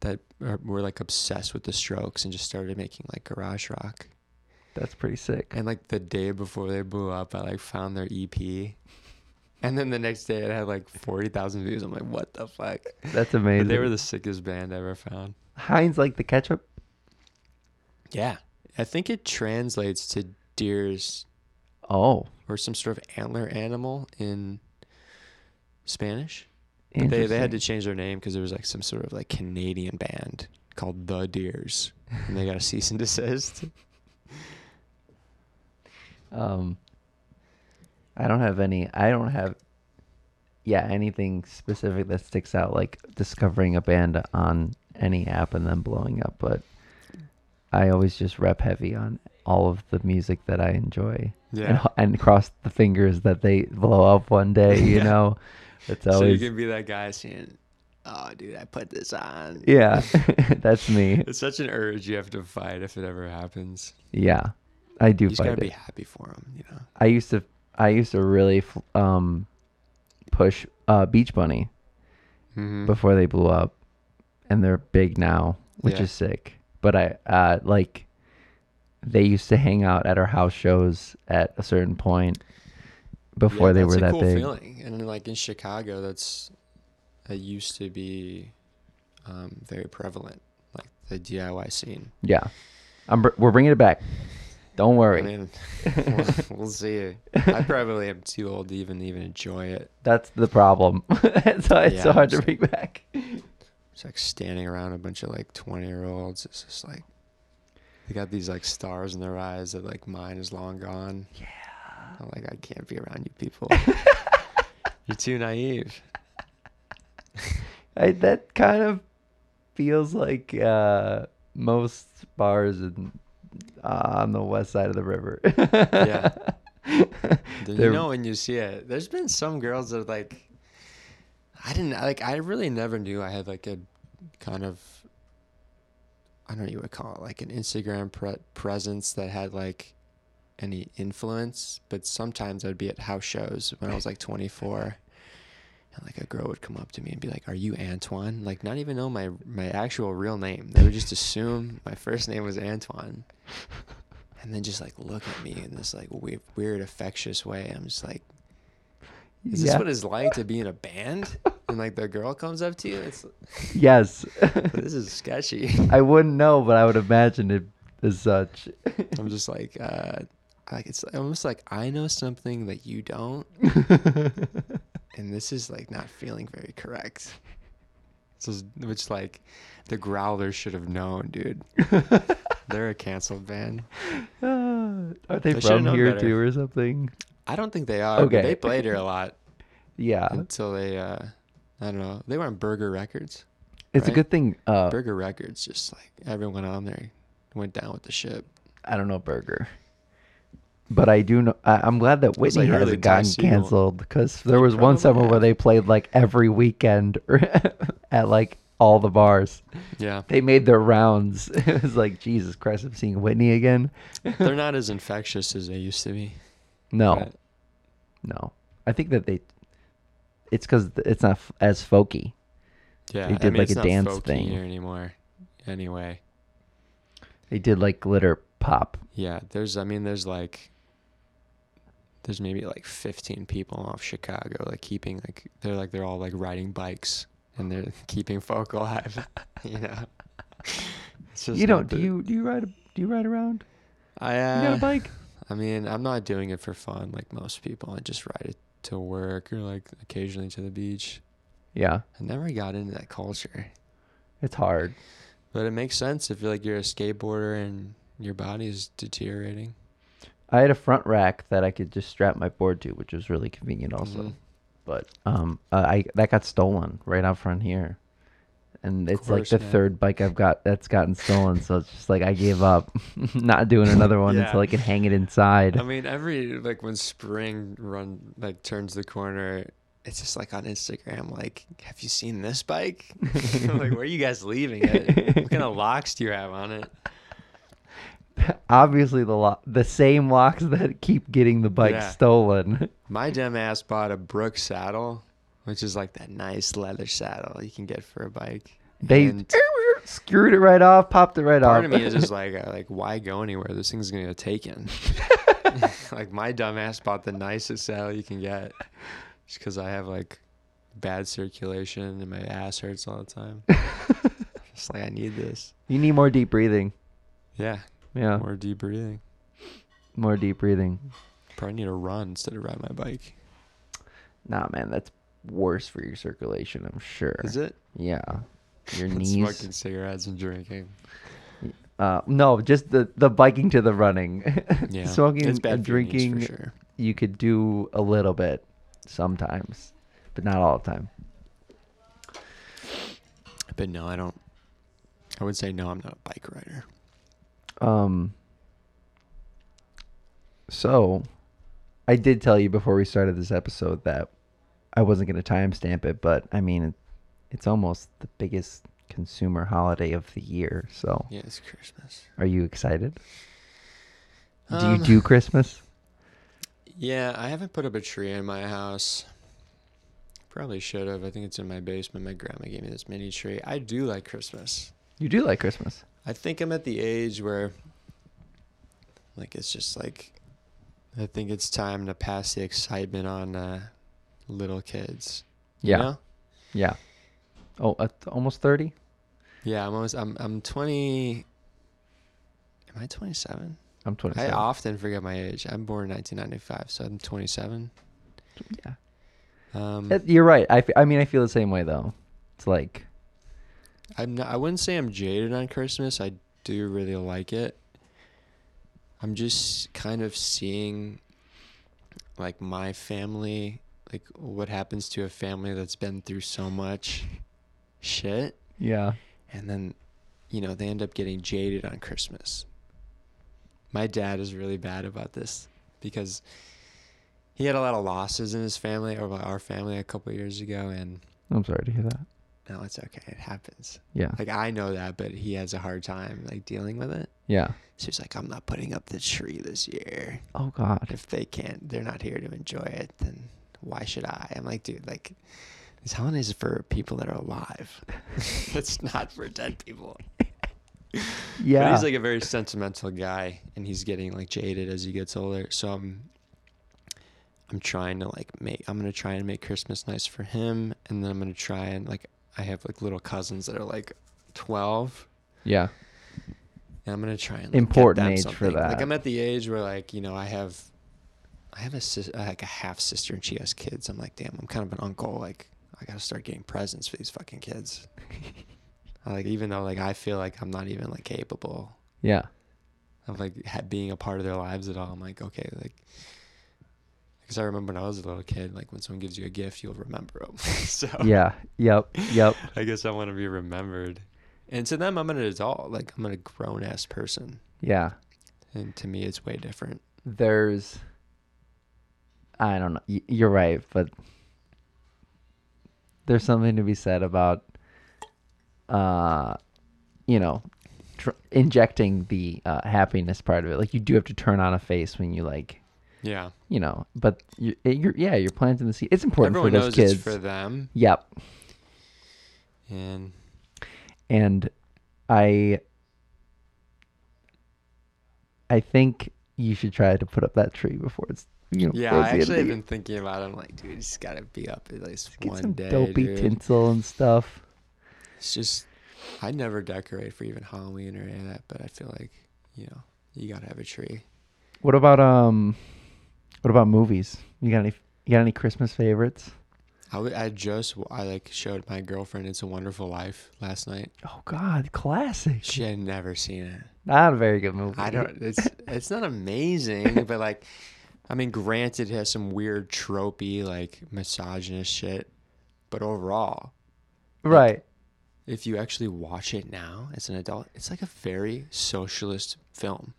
that are, were like obsessed with the Strokes and just started making like garage rock. That's pretty sick. And like the day before they blew up, I like found their EP. And then the next day it had like 40,000 views. I'm like, what the fuck? That's But amazing. they were the sickest band I ever found. Hinds like the ketchup. Yeah. I think it translates to deer's Oh, or some sort of antler animal in Spanish. They, they had to change their name because there was like some sort of like Canadian band called The Dears. And they got a cease and desist. Um, I don't have any. I don't have. Yeah, anything specific that sticks out, like discovering a band on any app and then blowing up. But I always just rep heavy on all of the music that I enjoy, and, Yeah. ho- and cross the fingers that they blow up one day. You Yeah. know, it's always. So you can be that guy saying, oh, dude, I put this on. yeah. that's me. It's such an urge you have to fight if it ever happens. Yeah, I do You just gotta it. be happy for them, you know. I used to I used to really um push uh Beach Bunny Mm-hmm. before they blew up and they're big now, which Yeah. is sick. But I uh like they used to hang out at our house shows at a certain point before they were that cool big. feeling. And like in Chicago, that's that used to be um, very prevalent, like the DIY scene. Yeah. I'm br- we're bringing it back. Don't worry. I mean, we'll, we'll see. I probably am too old to even even enjoy it. That's the problem. That's why it's Yeah, so hard to bring back. It's like standing around a bunch of like twenty year olds. It's just like they got these like stars in their eyes that like mine is long gone. Yeah. I'm like I can't be around you people. You're too naive. I, that kind of feels like uh, most bars uh, on the west side of the river. Yeah. You know when you see it. There's been some girls that are like I didn't like I really never knew I had like a kind of I don't know what you would call it like an Instagram pre- presence that had like any influence, but sometimes I'd be at house shows when I was like 24 and like a girl would come up to me and be like, "Are you Antoine?" Like not even know my my actual real name. They would just assume my first name was Antoine and then just like look at me in this like weird, weird affectious way. I'm just like, is this what it's like to be in a band? And like the girl comes up to you, it's yes. this is sketchy. I wouldn't know, but I would imagine it as such. I'm just like, uh, like it's almost like I know something that you don't, and this is like not feeling very correct. So, which like the Growlers should have known, dude. They're a canceled band. Are they I should've from here better. too or something? I don't think they are. Okay. They played here a lot. Yeah. until they uh I don't know. They were on Burger Records. It's a good thing. Uh, Burger Records just like everyone on there went down with the ship. I don't know Burger. But I do know. I, I'm glad that Whitney like hasn't gotten Segall. canceled because there was one probably summer where they played like every weekend at like all the bars. Yeah. They made their rounds. It was like Jesus Christ, I'm seeing Whitney again. They're not as infectious as they used to be. No, but- no. I think that they. It's because it's not f- as folky. Yeah, They I did, mean, like, it's a dance thing. anymore. Anyway, They did like glitter pop. yeah, there's, I mean, there's like, there's maybe like 15 people off Chicago, like keeping like they're like they're all like riding bikes and they're keeping folk alive. you know, You don't? Do you do you ride? a- Do you ride around? I You uh, got a bike? I mean, I'm not doing it for fun like most people. I just ride it to work or like occasionally to the beach. Yeah, I never got into that culture. it's hard. But it makes sense if you're like you're a skateboarder and your body is deteriorating. I had a front rack that I could just strap my board to, which was really convenient also. Mhm. But um, uh, I that got stolen right out front here, and it's like the man. third bike I've got that's gotten stolen. so it's just like I gave up, not doing another one Yeah. until I can hang it inside. I mean, every like when spring run like turns the corner, it's just like on Instagram, like, have you seen this bike? like, where are you guys leaving it? What kind of locks do you have on it? Obviously, the lo- the same locks that keep getting the bike Yeah. stolen. My dumb ass bought a Brooks saddle, which is like that nice leather saddle you can get for a bike. They And screwed it right off, popped it right part off. of me is just like, uh, like, why go anywhere? This thing's gonna get taken. like my dumb ass bought the nicest saddle you can get, just because I have like bad circulation and my ass hurts all the time. just like I need this. you need more deep breathing. Yeah, Yeah, more deep breathing. more deep breathing. Probably need to run instead of ride my bike. Nah, man, that's worse for your circulation. I'm sure. Is it? Yeah, your knees. Smoking cigarettes and drinking. Uh, no, just the the biking to the running. Yeah, Smoking and for your knees drinking, sure. you could do a little bit sometimes, but not all the time. But no, I don't. I would say no. I'm not a bike rider. Um. So, I did tell you before we started this episode that I wasn't going to timestamp it, but I mean, it's almost the biggest consumer holiday of the year. So, Yeah, it's Christmas. are you excited? do you Um, do Christmas? Yeah, I haven't put up a tree in my house. Probably should have. I think it's in my basement. My grandma gave me this mini tree. I do like Christmas. You do like Christmas. I think I'm at the age where, like, it's just like, I think it's time to pass the excitement on uh, little kids. Yeah. know? Yeah. Oh, uh, almost 30? Yeah, I'm almost. I'm. I'm 20. Am I 27? I'm I often forget my age. I'm born in 1995, so I'm 27. yeah. Um, You're right. I, f- I mean, I feel the same way, though. It's like, I'm not, I wouldn't say I'm jaded on Christmas. I do really like it. I'm just kind of seeing like my family, like what happens to a family that's been through so much shit yeah. and then you know, they end up getting jaded on Christmas. My dad is really bad about this because he had a lot of losses in his family or our family a couple of years ago and I'm sorry to hear that. No, it's okay. It happens. Yeah. Like I know that, but he has a hard time like dealing with it. Yeah. So he's like, I'm not putting up the tree this year. Oh, God. If they can't, they're not here to enjoy it, then why should I? I'm like, dude, like this holiday is for people that are alive. it's not for dead people. Yeah. But he's like a very sentimental guy, and he's getting like jaded as he gets older. So I'm, I'm trying to like make. I'm gonna try and make Christmas nice for him, and then I'm gonna try and like. I have like little cousins that are like, twelve, yeah. and I'm gonna try and like, Important age for that. Like. I'm at the age where like you know I have, I have a sis- uh, like a half sister, and she has kids. I'm like, damn, I'm kind of an uncle. Like I gotta start getting presents for these fucking kids. Like even though like I feel like I'm not even like capable Yeah. of like ha- being a part of their lives at all. I'm like, okay, like, because I remember when I was a little kid, like when someone gives you a gift, you'll remember them. so Yeah. Yep. Yep. I guess I want to be remembered. And to them, I'm an adult. Like I'm a grown ass person, Yeah. and to me, it's way different. there's I don't know. You're right, but there's something to be said about uh you know tr- injecting the uh, happiness part of it. Like you do have to turn on a face when you like Yeah. you know, but you, it, you're yeah, you're planting the seed. It's important Everyone for those knows kids. it's for them, Yep. and and I I think you should try to put up that tree before it's you know yeah, I the end of actually have been thinking about. it. I'm like, dude, it's gotta be up at least Get one some day, dopey dude. tinsel and stuff. It's just, I never decorate for even Halloween or any of that, but I feel like, you know, you gotta have a tree. What about um what about movies? You got any you got any Christmas favorites? I, w- I just I like showed my girlfriend "It's a Wonderful Life" last night. Oh god, classic. She had never seen it. Not a very good movie. I don't. It's it's not amazing, but like, I mean, granted, it has some weird tropey like misogynist shit, but overall, Right. if you actually watch it now as an adult, it's like a very socialist film.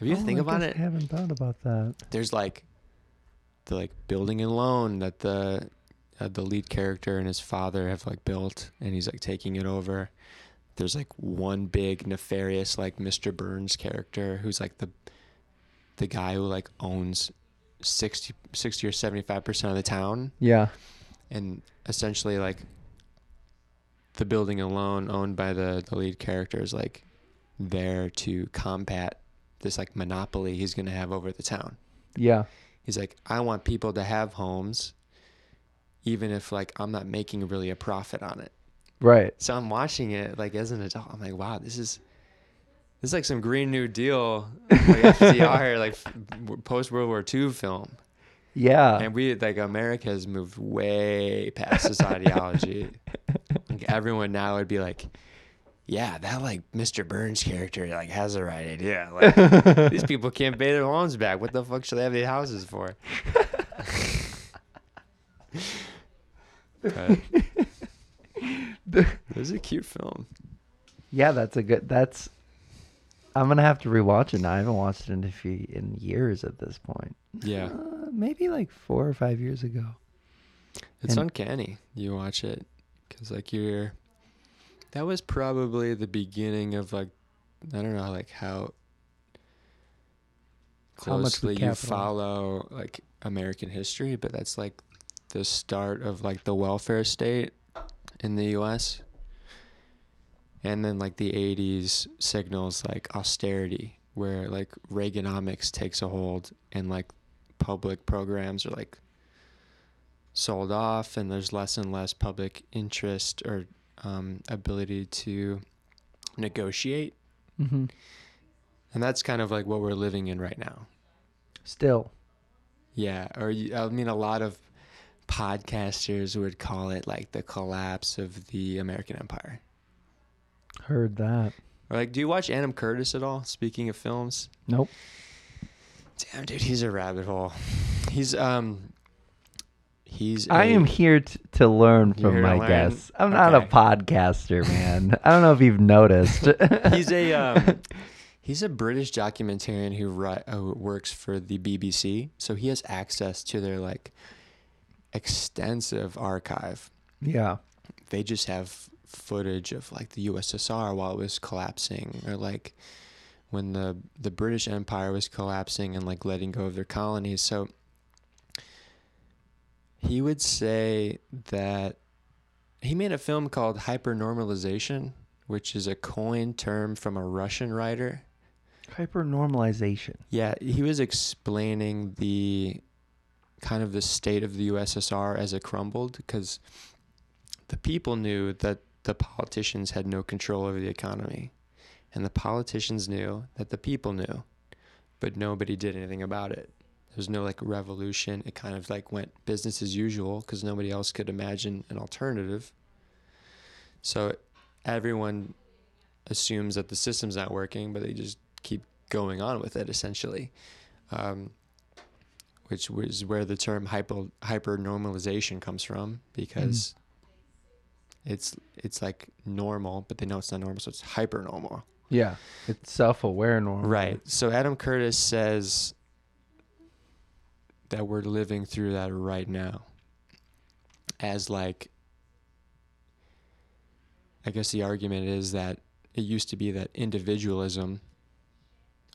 If you Oh, think I about it, I haven't thought about that. there's like the like building and loan that the uh, the lead character and his father have like built and he's like taking it over there's like one big nefarious like Mr. Burns character who's like the the guy who like owns 60 60 or 75% of the town Yeah. and essentially like the building alone owned by the the lead character is like there to combat this like monopoly he's going to have over the town Yeah. He's like, I want people to have homes, even if like I'm not making really a profit on it. Right. So I'm watching it like as an adult. I'm like, wow, this is this is like some Green New Deal, like FDR, like post World War II film. Yeah. And we like America has moved way past this ideology. like everyone now would be like, yeah, that like Mr. Burns character like has the right idea. Like these people can't pay their loans back. What the fuck should they have these houses for? but it was a cute film. Yeah, that's a good. That's. I'm gonna have to rewatch it now. I haven't watched it in a few in years at this point. Yeah, Uh, maybe like four or five years ago. it's And- uncanny. You watch it because like you're. That was probably the beginning of like, I don't know, like how How closely with you follow like American history, but that's like the start of like the welfare state in the US. And then like the 80s signals like austerity where like Reaganomics takes a hold and like public programs are like sold off and there's less and less public interest or um, ability to negotiate. Mm-hmm. And that's kind of like what we're living in right now. Still. Yeah, or I mean, a lot of podcasters would call it like the collapse of the American empire. Heard that. Or like, do you watch Adam Curtis at all? Speaking of films, Nope. damn dude, he's a rabbit hole. He's um, he's. I a- am here t- to learn from my learn? guests. I'm not a podcaster, man. I don't know if you've noticed. He's a um, he's a British documentarian who ri- who works for the BBC, so he has access to their like extensive archive. yeah. they just have footage of like the USSR while it was collapsing or like when the the British Empire was collapsing and like letting go of their colonies. So he would say that he made a film called Hypernormalization, which is a coined term from a Russian writer. Hypernormalization. Yeah, he was explaining the kind of the state of the USSR as it crumbled because the people knew that the politicians had no control over the economy. And the politicians knew that the people knew, but nobody did anything about it. There was no like revolution. It kind of like went business as usual because nobody else could imagine an alternative. So everyone assumes that the system's not working, but they just keep going on with it essentially. Um, which was where the term hyper hyper normalization comes from because it's it's like normal, but they know it's not normal, so it's hyper normal. Yeah. It's self aware normal. Right. So Adam Curtis says that we're living through that right now. As like I guess the argument is that it used to be that individualism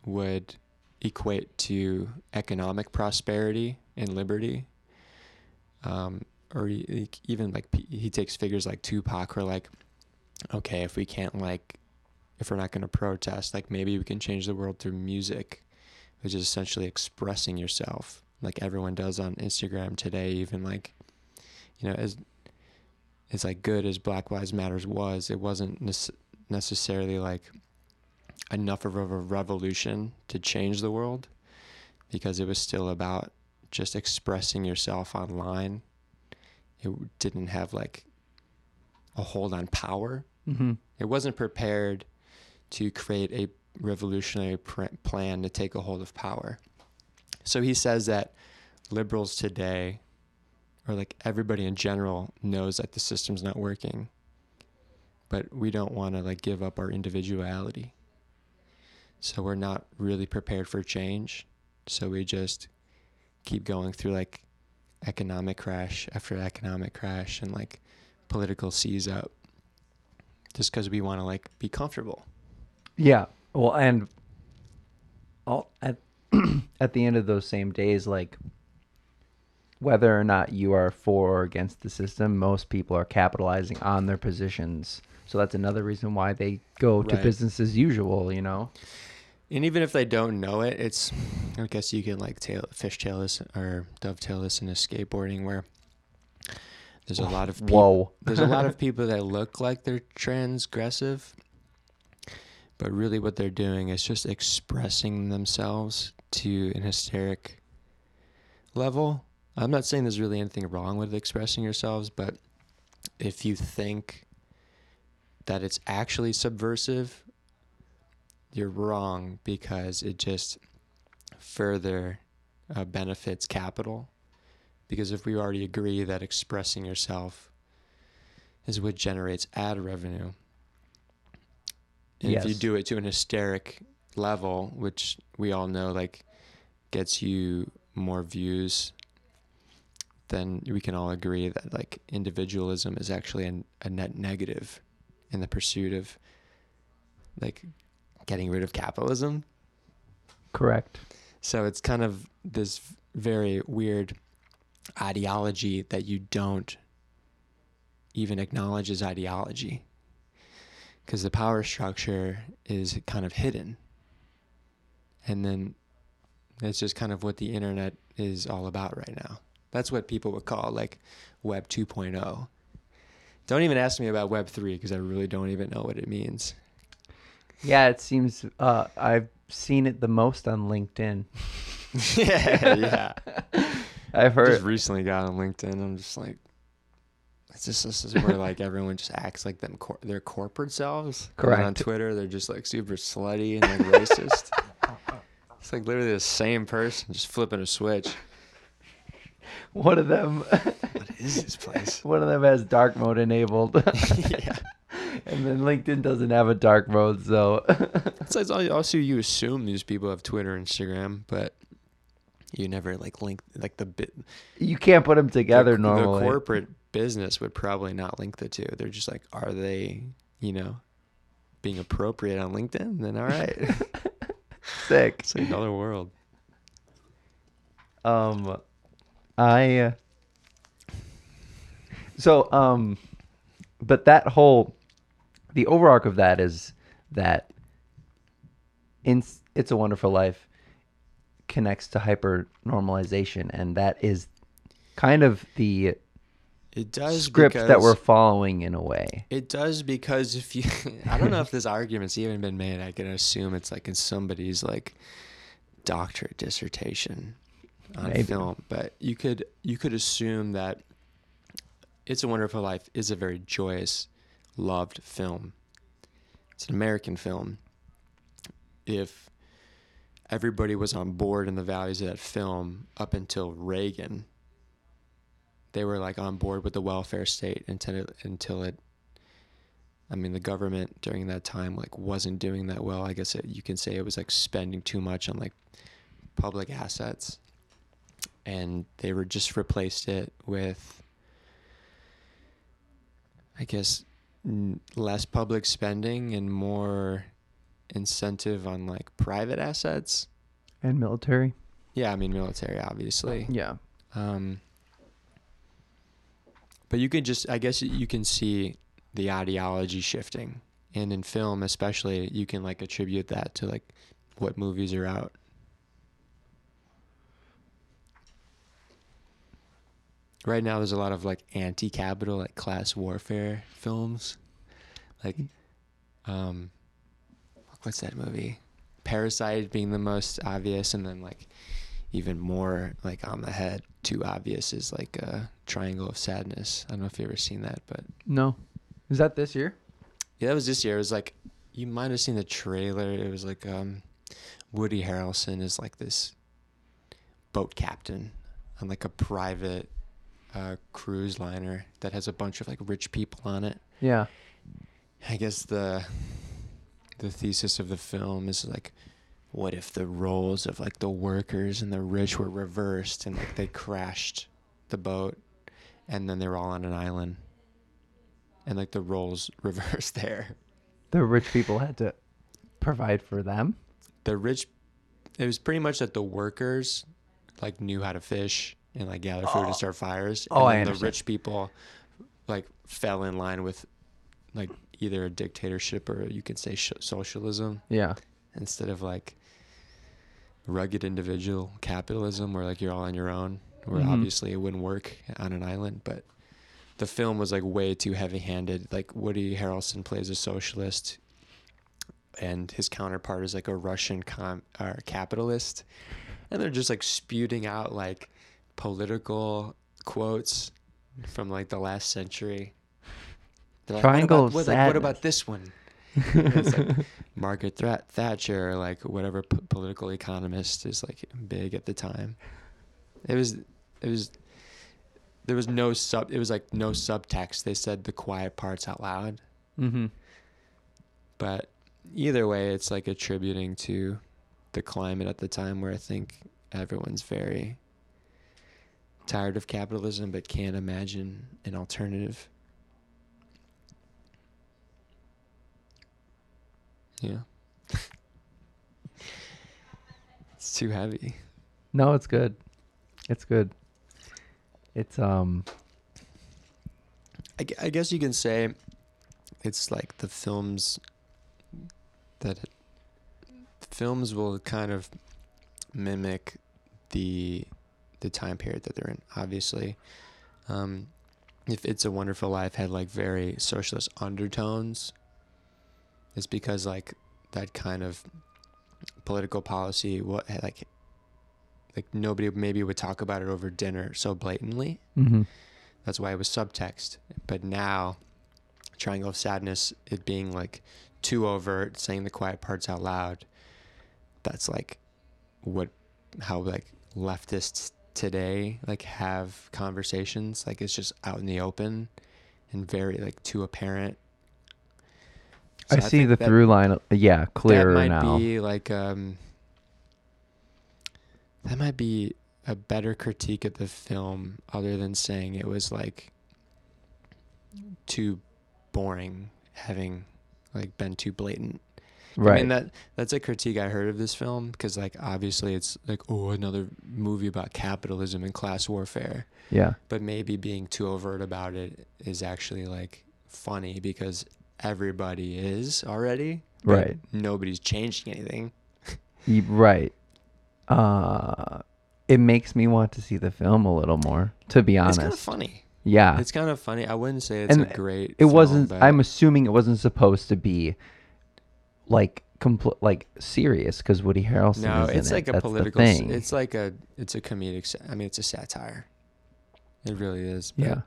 would equate to economic prosperity and liberty. Um, or even like he takes figures like Tupac, where like, okay, if we can't like if we're not going to protest, like maybe we can change the world through music, which is essentially expressing yourself, like everyone does on Instagram today. Even like, you know, as as like good as Black Lives Matters was, it wasn't nece- necessarily like enough of a revolution to change the world, because it was still about just expressing yourself online. It didn't have like a hold on power Mm-hmm. it wasn't prepared to create a revolutionary pr- plan to take a hold of power. So he says that liberals today, or like everybody in general, knows that the system's not working, but we don't want to like give up our individuality. So we're not really prepared for change. So we just keep going through like economic crash after economic crash and like political seize up just because we want to like be comfortable. Yeah. Well, and oh, all at at the end of those same days, like whether or not you are for or against the system, most people are capitalizing on their positions. So that's another reason why they go to business as usual. You know. And even if they don't know it, it's I guess you can like tail fishtail this or dovetail this into skateboarding where there's a lot of people Whoa. there's a lot of people that look like they're transgressive, but really what they're doing is just expressing themselves to an hysteric level. I'm not saying there's really anything wrong with expressing yourselves, but if you think that it's actually subversive, you're wrong because it just further uh, benefits capital. Because if we already agree that expressing yourself is what generates ad revenue, and if you do it to an hysteric level, which we all know like gets you more views, then we can all agree that like individualism is actually an, a net negative in the pursuit of like getting rid of capitalism. Correct. So it's kind of this very weird ideology that you don't even acknowledge as ideology because the power structure is kind of hidden. And then that's just kind of what the internet is all about right now. That's what people would call like Web 2.0. Don't even ask me about Web 3 because I really don't even know what it means. Yeah, it seems uh, I've seen it the most on LinkedIn. yeah, yeah. I've heard. just recently got on LinkedIn. I'm just like, it's just this is where like everyone just acts like them cor- their corporate selves. And on Twitter, they're just like super slutty and like racist. It's like literally the same person just flipping a switch. one of them. What is this place? one of them has dark mode enabled. yeah. and then LinkedIn doesn't have a dark mode, so It's like also you assume these people have Twitter, and Instagram, but you never like link like the bit you can't put them together the, normally. The corporate business would probably not link the two. They're just like, are they, you know, being appropriate on LinkedIn? Then all right. Sick. it's another world. Um, I. So um, but that whole, the overarch of that is that. In it's a wonderful life, connects to hyper normalization, and that is kind of the It does script that we're following in a way. It does because if you, I don't know if this argument's even been made. I can assume it's like in somebody's like doctorate dissertation on Maybe. film, but you could you could assume that "It's a Wonderful Life" is a very joyous, loved film. It's an American film. If everybody was on board in the values of that film up until Reagan, they were like on board with the welfare state until it, until it I mean, the government during that time like wasn't doing that well. I guess it, you can say it was like spending too much on like public assets, and they were just replaced it with, I guess, n- less public spending and more incentive on like private assets. And military. Yeah, I mean military, obviously. Yeah. Um, but you can just, I guess, you can see the ideology shifting, and in film, especially, you can like attribute that to like what movies are out. Right now, there's a lot of like anti-capital, like class warfare films, like, um, what's that movie? Parasite being the most obvious, and then like even more like on the head, too obvious is like a Triangle of Sadness. I don't know if you ever seen that, but No. Is that this year? yeah, that was this year. It was like you might have seen the trailer. It was like um, Woody Harrelson is like this boat captain on like a private uh, cruise liner that has a bunch of like rich people on it. Yeah. I guess the the thesis of the film is like what if the roles of like the workers and the rich were reversed and like they crashed the boat and then they were all on an island? And like the roles reversed there. The rich people had to provide for them. the rich it was pretty much that the workers like knew how to fish and like gather food and oh. start fires. Oh, and Oh, I then the rich people like fell in line with like either a dictatorship or you could say sh- socialism Yeah. instead of like rugged individual capitalism where like you're all on your own where Mhm. obviously it wouldn't work on an island but the film was like way too heavy-handed. Like woody harrelson plays a socialist and his counterpart is like a russian com- uh, capitalist and they're just like spewing out like political quotes from like the last century. They're like, Triangle what about, what, like, what about this one like Margaret Thra- Thatcher, like whatever p- political economist is like big at the time. It was, it was, there was no sub. It was like no subtext. They said the quiet parts out loud, Mm-hmm. but either way, it's like attributing to the climate at the time where I think everyone's very tired of capitalism but can't imagine an alternative. Yeah. it's too heavy. No, it's good. It's good. It's um I, I guess you can say it's like the films that it, films will kind of mimic the the time period that they're in. Obviously, um, if It's a Wonderful Life had like very socialist undertones, it's because like that kind of political policy what like like nobody maybe would talk about it over dinner so blatantly. mhm. That's why it was subtext. But now, Triangle of Sadness, it being like too overt, saying the quiet parts out loud, that's like what, how like leftists today like have conversations. Like it's just out in the open and very like too apparent. So I see the through line. Yeah, clearer that might now. be like um that might be a better critique of the film other than saying it was like too boring having like been too blatant right. i mean that that's a critique i heard of this film because like obviously it's like oh another movie about capitalism and class warfare yeah. but maybe being too overt about it is actually like funny because everybody is already Right. nobody's changing anything Right. Uh it makes me want to see the film a little more, to be honest. it's kind of funny yeah. it's kind of funny i wouldn't say it's And a great it film, wasn't but I'm assuming it wasn't supposed to be like compl- like serious cuz Woody Harrelson no is in it's it. like a That's political thing. it's like a it's a comedic i mean it's a satire it really is yeah.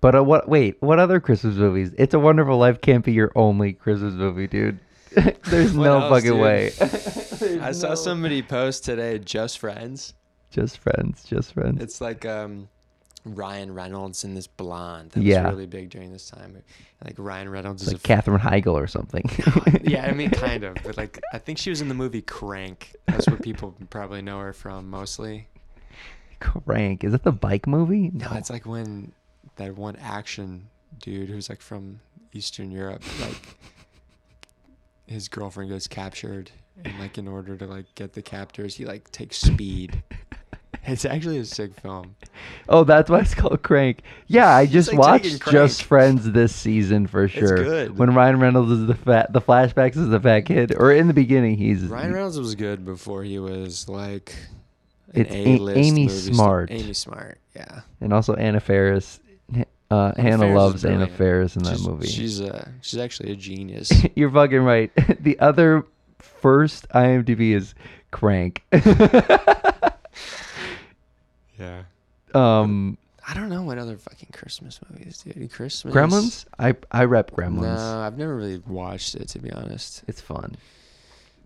But uh, what wait, what other Christmas movies? It's a Wonderful Life can't be your only Christmas movie, dude. There's What no else, fucking dude? way. i saw somebody post today just friends just friends, just friends. It's like um, Ryan Reynolds and this blonde that Yeah. was really big during this time. Like Ryan Reynolds It's is like a Katherine Heigl or something. yeah, I mean, kind of, but like, I think she was in the movie Crank. That's what people probably know her from mostly. Crank. Is that the bike movie? No, it's like when that one action dude who's like from Eastern Europe, like his girlfriend gets captured, and like in order to like get the captors, he like takes speed. It's actually a sick film. Oh, that's why it's called Crank. Yeah, I just like watched Just Friends this season for sure. good. When Ryan Reynolds is the fat, the flashbacks is the fat kid, or in the beginning he's Ryan Reynolds was good before he was like an It's A- Amy movie Smart. Amy Smart, yeah. and also Anna Faris. Uh, Anna Hannah loves Anna. Faris in that she's, movie. She's uh she's actually a genius. You're fucking right. the other first IMDb is Crank. yeah. um, I don't know what other fucking Christmas movies, dude. Christmas. Gremlins. I I rep Gremlins. No, I've never really watched it to be honest. It's fun.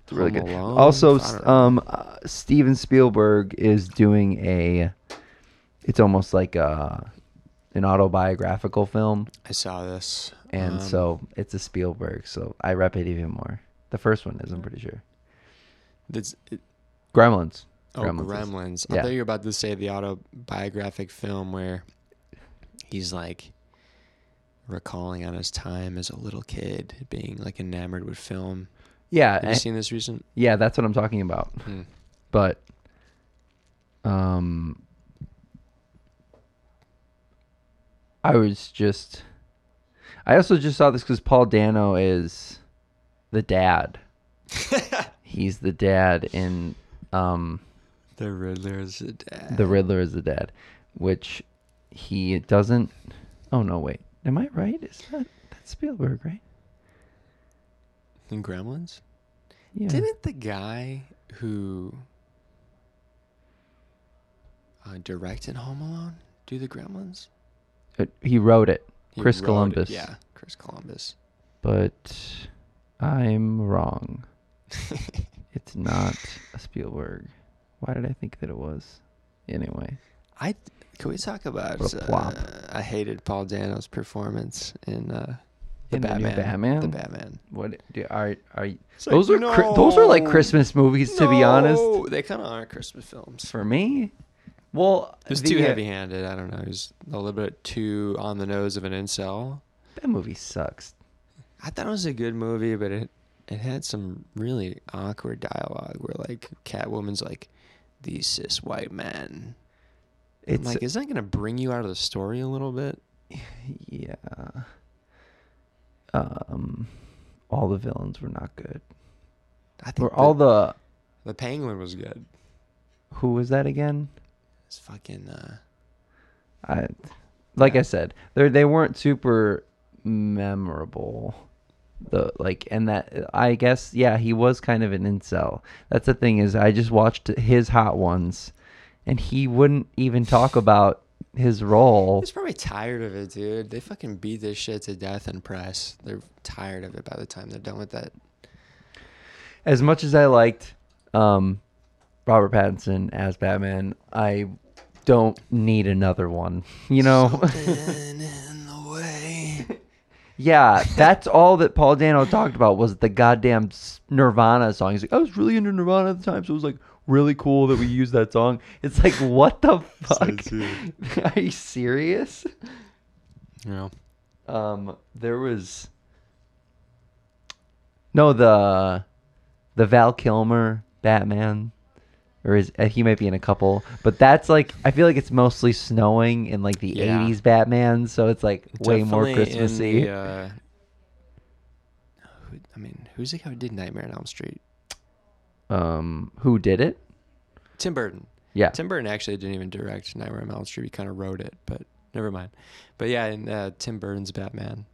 It's really good. Alone? Also, I s- don't know. um, uh, Steven Spielberg is doing a. It's almost like a, an autobiographical film, I saw this, and um, so it's a Spielberg. So I rep it even more. The first one is, I'm pretty sure. It's, it, Gremlins. oh, Gremlins Gremlins. I yeah. thought you were about to say the autobiographic film where he's like recalling on his time as a little kid, being like enamored with film. Yeah, Have you seen this recent? yeah, that's what I'm talking about. Hmm. But, um, I was just. I also just saw this because Paul Dano is the dad. He's the dad in um the Riddler is a dad. the Riddler is the dad, which he doesn't. Oh no, wait. Am I right? Is that that's Spielberg, right? in Gremlins. Yeah. Didn't the guy who uh, directed Home Alone do the Gremlins? Uh, he wrote it, He Chris wrote it, Columbus. Yeah, Chris Columbus. but I'm wrong. It's not a Spielberg. Why did I think that it was? Anyway, I can we talk about? What a plop. Uh, I hated Paul Dano's performance in uh, the In the Batman. Batman? The Batman. what do are are It's those like, are Chri- those are like Christmas movies to be honest. they kind of are Christmas films. For me, well, It was the, too uh, heavy-handed. I don't know. It was a little bit too on the nose of an incel. That movie sucks. I thought it was a good movie, but it it had some really awkward dialogue where like Catwoman's like, "These cis white men." I'm It's like, is that gonna bring you out of the story a little bit? yeah. Um, all the villains were not good. I think Or all the the Penguin was good. who was that again? It's fucking. Uh, I like I said, they they weren't super memorable. The like and that I guess yeah, he was kind of an incel. That's the thing is I just watched his hot ones and he wouldn't even talk about his role. he's probably tired of it, dude. They fucking beat this shit to death in press. They're tired of it by the time they're done with that. As much as I liked um Robert Pattinson as Batman, I don't need another one. You know? Something in the way. Yeah, that's all that Paul Dano talked about was the goddamn Nirvana song. He's like, I was really into Nirvana at the time, so it was like really cool that we used that song. It's like, what the fuck? Are you serious? Yeah. Um, there was no the the Val Kilmer Batman, or is uh, he might be in a couple, but that's like I feel like it's mostly snowing in like the Yeah. '80s Batman, so it's like way more Definitely in Christmassy. the, uh, who- I mean, who's the guy who did Nightmare on Elm Street? Um, who did it? Tim Burton. Yeah. Tim Burton actually didn't even direct Nightmare on Elm Street. He kind of wrote it, but never mind. But yeah, in uh, Tim Burton's Batman,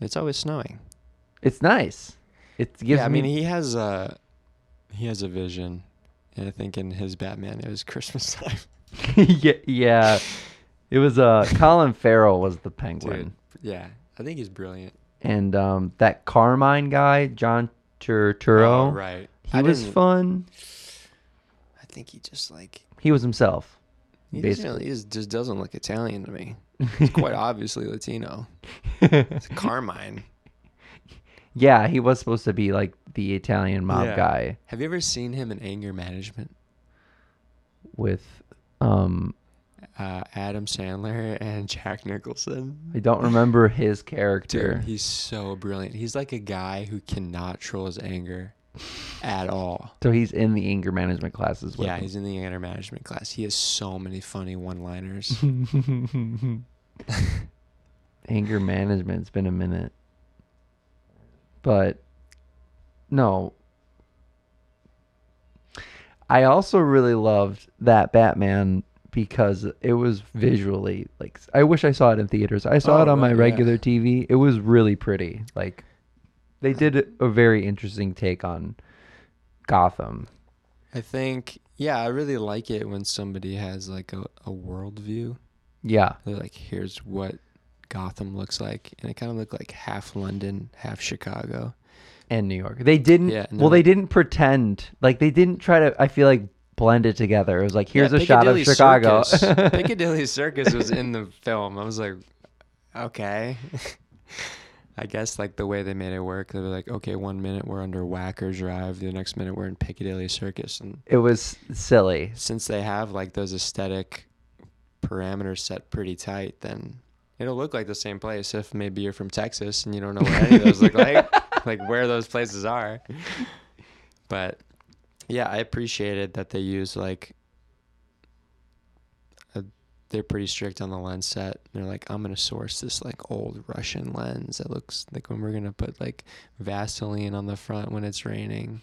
it's always snowing. It's nice. It gives yeah, I me. mean, he has a he has a vision, and I think in his Batman it was Christmas time. yeah, yeah. It was uh Colin Farrell was the penguin, Dude, yeah, I think he's brilliant. and um that Carmine guy, John Turturro. Oh, right. He I was fun. I think he just like He was himself. He, Basically. he just, just doesn't look Italian to me. He's quite obviously Latino. It's Carmine. Yeah, he was supposed to be like the Italian mob Yeah. guy Have you ever seen him in Anger Management? with um Uh, Adam Sandler and Jack Nicholson. I don't remember his character. Dude, he's so brilliant. He's like a guy who cannot control his anger at all. so he's in the anger management classes with Yeah, him. he's in the anger management class. He has so many funny one-liners. anger management. It's been a minute. But no. I also really loved that Batman because it was visually like I wish I saw it in theaters. I saw Oh, it on my yeah. regular TV. It was really pretty. Like they did a very interesting take on Gotham. I think, yeah, I really like it when somebody has like a, a world view. Yeah. They're like, here's what Gotham looks like. And it kind of looked like half London, half Chicago. and New York. They didn't. Yeah, well, they didn't pretend. Like they didn't try to. I feel like blend it together. It was like here's Yeah, a shot of Chicago. Circus. Piccadilly Circus was in the film. I was like, okay. I guess like the way they made it work, they were like, okay, one minute we're under Wacker Drive, the next minute we're in Piccadilly Circus, and it was silly. since they have like those aesthetic parameters set pretty tight, then it'll look like the same place. If maybe you're from Texas and you don't know what any of those look like, like where those places are. But yeah, I appreciated that they use like a, they're pretty strict on the lens set. They're like, I'm gonna source this like old Russian lens that looks like when we're gonna put like Vaseline on the front when it's raining.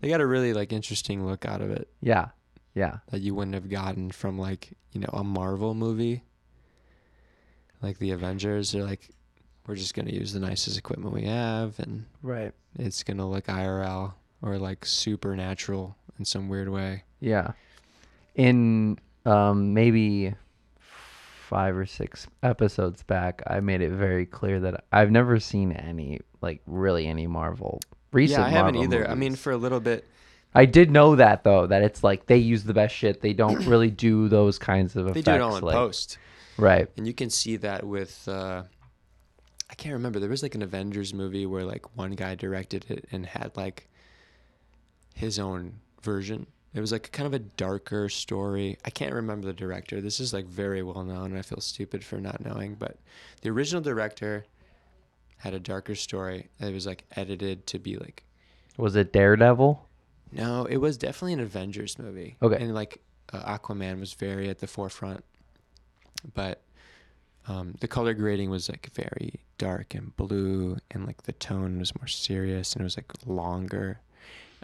They got a really like interesting look out of it Yeah. Yeah. that you wouldn't have gotten from like you know a Marvel movie, like the Avengers. They're like, we're just gonna use the nicest equipment we have, and Right. it's gonna look IRL or like supernatural in some weird way. Yeah. In um maybe five or six episodes back, I made it very clear that I've never seen any like really any Marvel recent. yeah, I haven't either. I mean, for a little bit, I did know that though that it's like they use the best shit. They don't really do those kinds of effects. they do it all in like, post, Right. and you can see that with. Uh, I can't remember. There was like an Avengers movie where like one guy directed it and had like his own version. It was like kind of a darker story. I can't remember the director. This is like very well known. and I feel stupid for not knowing, but the original director had a darker story. It was like edited to be like Was it Daredevil? no, it was definitely an Avengers movie. Okay. And like uh, Aquaman was very at the forefront, but um, the color grading was like very dark and blue, and like the tone was more serious, and it was like longer.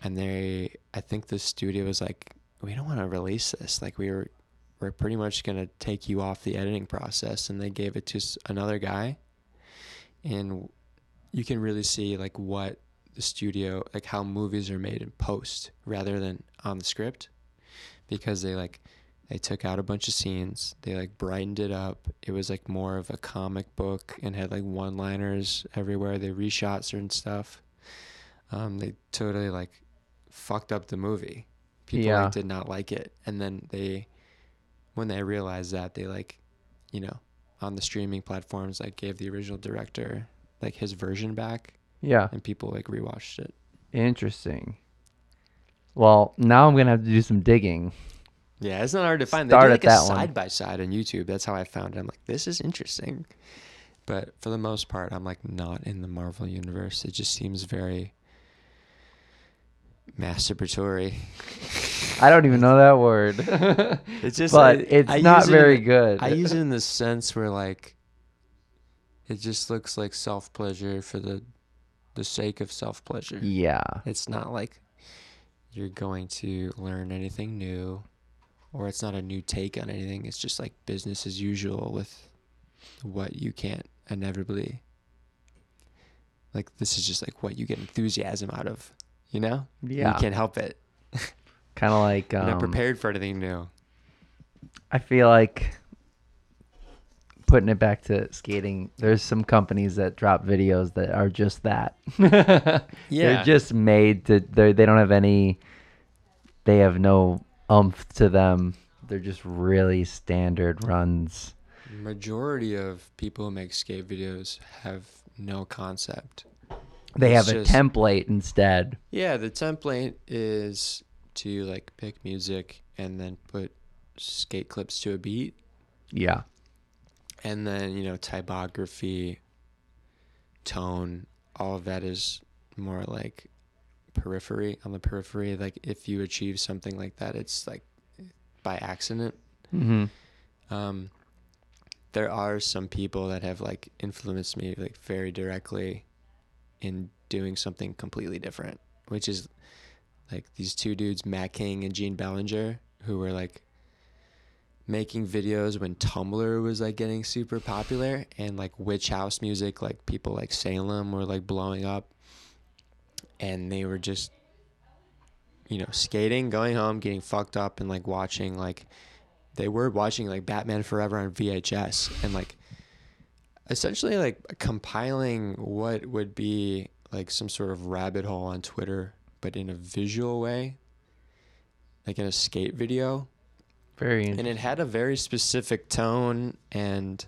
And they, I think the studio was like, we don't want to release this. Like we were, we're pretty much gonna take you off the editing process, and they gave it to another guy, and you can really see like what the studio like how movies are made in post rather than on the script because they like they took out a bunch of scenes they like brightened it up it was like more of a comic book and had like one liners everywhere they reshot certain stuff um, they totally like fucked up the movie people Yeah. like did not like it and then they when they realized that they like you know on the streaming platforms like gave the original director like his version back Yeah. and people like rewatched it. Interesting. Well, now I'm gonna have to do some digging. Yeah, it's not hard to find. Start they do at like a side by side on YouTube. That's how I found it. I'm like, this is interesting. But for the most part, I'm like not in the Marvel universe. It just seems very masturbatory. I don't even know that word, It's just, but I- it's I not use it in very good. I use it in the sense where like it just looks like self pleasure for the the sake of self pleasure. yeah. It's not like you're going to learn anything new or it's not a new take on anything. It's just like business as usual with what you can't inevitably like this is just like what you get enthusiasm out of, you know? Yeah. You can't help it. Kind of like You're not um, prepared for anything new. I feel like putting it back to skating. There's some companies that drop videos that are just that. Yeah. They're just made to. They they don't have any. They have no umph to them. They're just really standard runs. Majority of people who make skate videos have no concept. They It's have a template instead. Yeah, the template is to like pick music and then put skate clips to a beat Yeah. and then, you know, typography, tone, all of that is more like periphery on the periphery. Like if you achieve something like that, it's like by accident. Mm-hmm. Um, there are some people that have like influenced me like very directly in doing something completely different, which is like these two dudes, Matt King and Gene Bellinger, who were like making videos when Tumblr was like getting super popular and like witch house music, like people like Salem were like blowing up, and they were just you know skating, going home, getting fucked up, and like watching like they were watching like Batman Forever on VHS and like essentially like compiling what would be like some sort of rabbit hole on Twitter, but in a visual way, like in a skate video. Very And it had a very specific tone and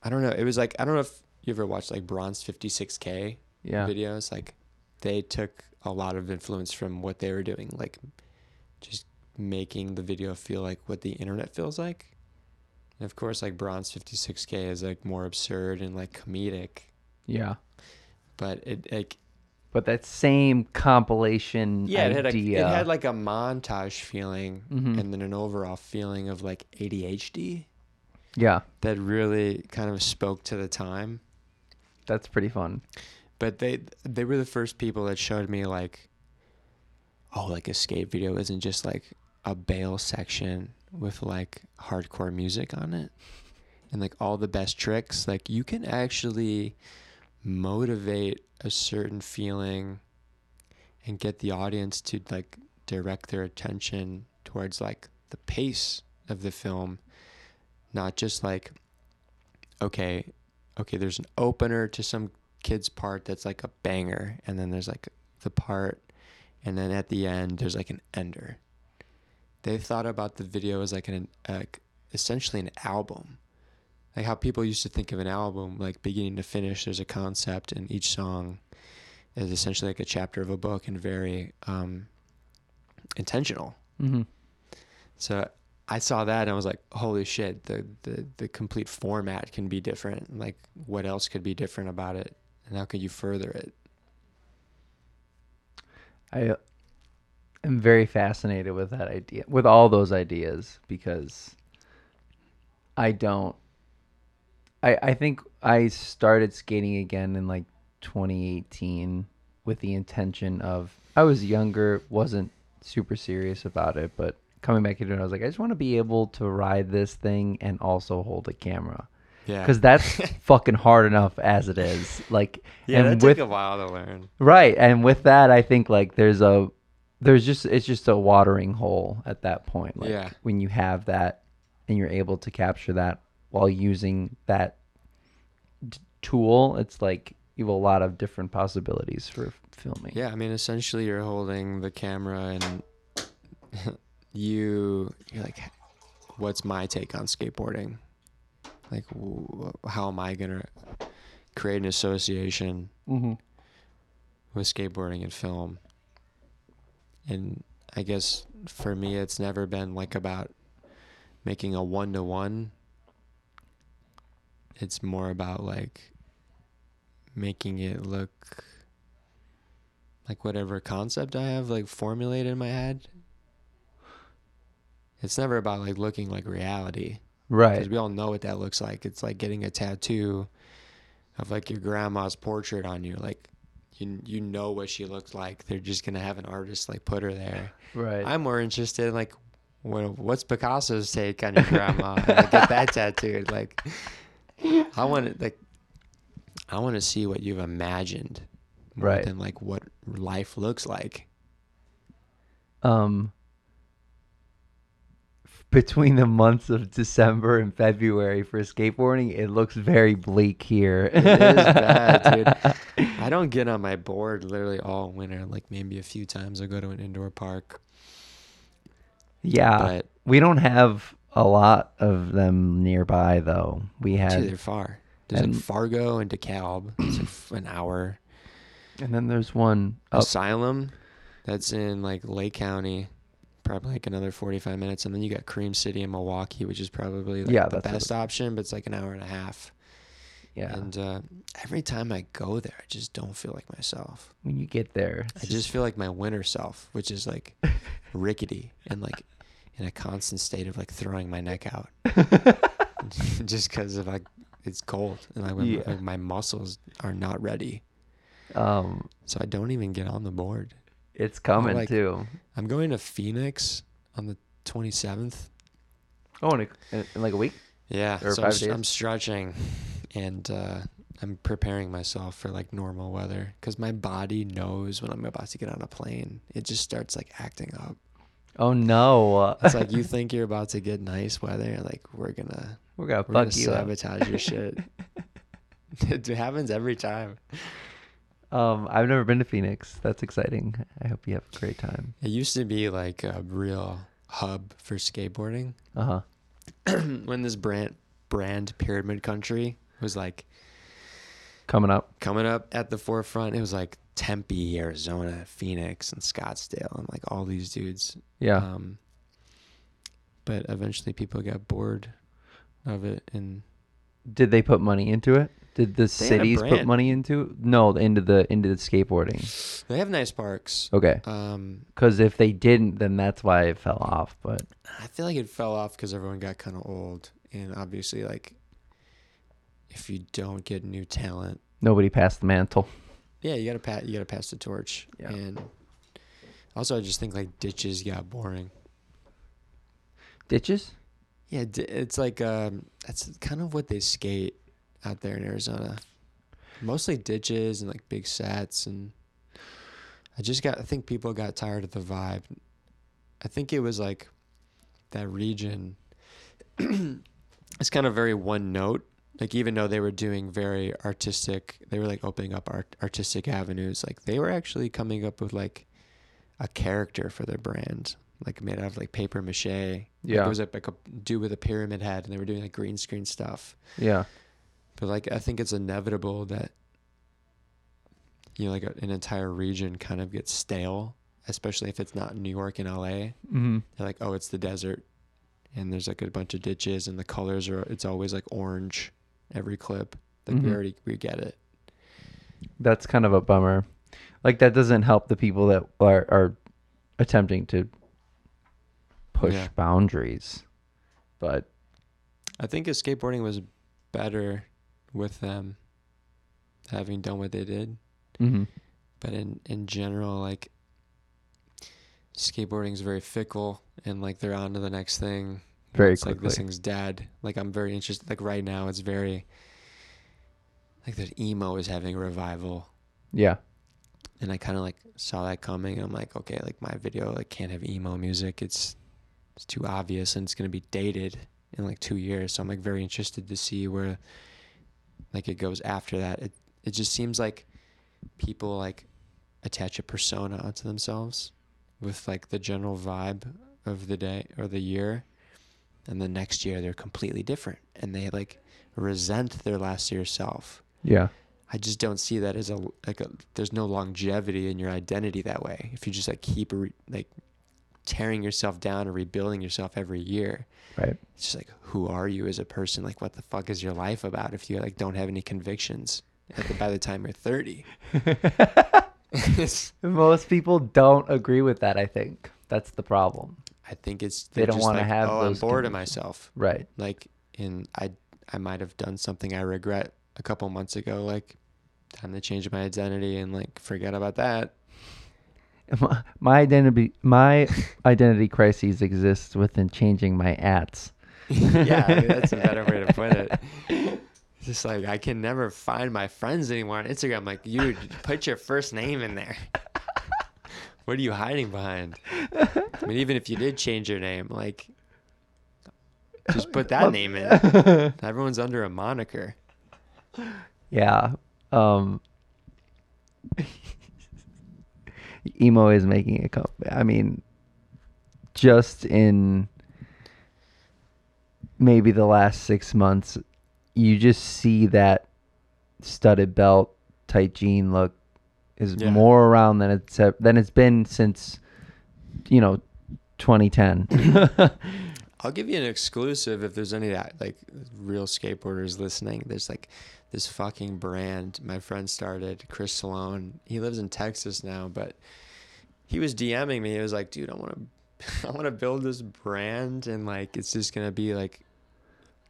I don't know, it was like I don't know if you ever watched like Bronze 56K yeah. videos like they took a lot of influence from what they were doing like just making the video feel like what the internet feels like and of course like bronze 56k is like more absurd and like comedic Yeah. but it like But that same compilation yeah it had, a, it had like a montage feeling Mhm. and then an overall feeling of like adhd yeah, that really kind of spoke to the time that's pretty fun. But they they were the first people that showed me like oh like a skate video isn't just like a bail section with like hardcore music on it. And like all the best tricks. Like you can actually motivate a certain feeling and get the audience to like direct their attention towards like the pace of the film. Not just like okay okay there's an opener to some kid's part that's like a banger and then there's like the part and then at the end there's like an ender they thought about the video as like an essentially an album like how people used to think of an album like beginning to finish there's a concept and each song is essentially like a chapter of a book and very um intentional Mm-hmm. so I saw that and I was like, holy shit, the, the, the complete format can be different. Like, what else could be different about it? And how could you further it? I am very fascinated with that idea, with all those ideas, because I don't. I I think I started skating again in like 2018 with the intention of I was younger, wasn't super serious about it, but coming back into it, I was like, I just want to be able to ride this thing and also hold a camera Yeah. because that's fucking hard enough as it is. Like, yeah, and that with took a while to learn. Right, and with that, I think like there's a there's just it's just a watering hole at that point. Like, Yeah. When you have that and you're able to capture that while using that t- tool, it's like you have a lot of different possibilities for filming. Yeah, I mean, essentially, you're holding the camera and you, you're like, what's my take on skateboarding? Like, wh- how am I going to create an association Mm-hmm. with skateboarding and film. And I guess for me, it's never been like about making a one to one. It's more about like making it look like whatever concept I have like formulated in my head. It's never about like looking like reality Right. because we all know what that looks like. It's like getting a tattoo of like your grandma's portrait on you. Like you you know what she looked like. They're just gonna have an artist like put her there. Right. I'm more interested in like what, what's Picasso's take on your grandma? and, like, get that tattooed. Like I want to like I want to see what you've imagined Right. than like what life looks like. um between the months of December and February for skateboarding, it looks very bleak here. It is bad, dude. I don't get on my board literally all winter. Like maybe a few times I'll go to an indoor park. Yeah. but we don't have a lot of them nearby though. We dude, had they're far. There's and- like Fargo and DeKalb. It's like an hour. and then there's one up Asylum, that's in like Lake County, probably like another 45 minutes, and then you got Cream City in Milwaukee, which is probably like Yeah, the best option, but it's like an hour and a half. yeah. And uh, every time I go there, I just don't feel like myself. when you get there, I just feel like my winter self, which is like rickety and like in a constant state of like throwing my neck out, just because of like it's cold and like, Yeah. like my muscles are not ready, um so I don't even get on the board. It's coming like- too. I'm going to Phoenix on the 27th. Oh, in, a, in, like a week? Yeah, Or so I'm, days? I'm stretching and uh, I'm preparing myself for like normal weather because my body knows when I'm about to get on a plane. It just starts like acting up. Oh no. It's like you think you're about to get nice weather, like we're gonna we're gonna we're gonna fuck you up. sabotage your shit. it happens every time. Um, I've never been to Phoenix. That's exciting. I hope you have a great time. It used to be like a real hub for skateboarding. Uh huh. when this brand brand Pyramid Country was like Coming up. coming up at the forefront, it was like Tempe, Arizona, Phoenix, and Scottsdale, and like all these dudes. Yeah. Um, but eventually, people got bored of it, and Did they put money into it? Did the They had a cities put brand. money into? No, into the into the skateboarding. they have nice parks. Okay. Um, Because if they didn't, then that's why it fell off. But I feel like it fell off because everyone got kind of old, and obviously, like if you don't get new talent, nobody passed the mantle. yeah, you gotta pass. You gotta pass the torch. Yeah. And also, I just think like ditches got boring. Ditches? Yeah, di- it's like um, that's kind of what they skate out there in Arizona. Mostly ditches and like big sets, and I just got. I think people got tired of the vibe. I think it was like that region. it's kind of very one note. Like even though they were doing very artistic, they were like opening up art, artistic avenues. Like they were actually coming up with like a character for their brand, like made out of like paper mache. Like, Yeah. it was like, like a dude with a pyramid head, and they were doing like green screen stuff. Yeah. But like I think it's inevitable that you know like a, an entire region kind of gets stale, especially if it's not New York and LA. Mm-hmm. They're like, oh, it's the desert, and there's like a bunch of ditches, and the colors are it's always like orange every clip. Like we Mhm. already we get it. That's kind of a bummer. Like that doesn't help the people that are are attempting to push Yeah. boundaries. But I think if skateboarding was better with them having done what they did, mhm. but in in general like skateboarding is very fickle and like they're on to the next thing. Very it's like this thing's dead. Like i'm very interested like right now it's very like that emo is having a revival. Yeah. and i kind of like saw that coming and i'm like okay like my video like can't have emo music. It's it's too obvious and it's going to be dated in like two years. So i'm like very interested to see where like it goes after that it it just seems like people like attach a persona onto themselves with like the general vibe of the day or the year and the next year they're completely different and they like resent their last year self Yeah. I just don't see that as a like a there's no longevity in your identity that way. If you just like keep re, like tearing yourself down and rebuilding yourself every year, Right. it's just like who are you as a person? Like what the fuck is your life about if you like don't have any convictions the, by the time you're 30? Most people don't agree with that, I think. That's the problem. I think it's They don't just wanna like, have oh, I'm bored of myself. Right. Like in I I might have done something I regret a couple months ago like time to change my identity and like forget about that. My, my identity my identity crises exists within changing my ats. yeah, I mean, that's a better way to put it. It's just like I can never find my friends anymore on Instagram. Like, you put your first name in there. what are you hiding behind? I mean, even if you did change your name, like, just put that name in. Everyone's under a moniker. Yeah. Um emo is making a come I mean just in maybe the last six months, you just see that studded belt, tight jean look is Yeah. more around than it's than it's been since you know 2010. I'll give you an exclusive if there's any that like real skateboarders listening. There's like this fucking brand my friend started, Chris Sloan. He lives in Texas now, but he was DMing me. He was like, "Dude, I want to, I want to build this brand, and like it's just gonna be like."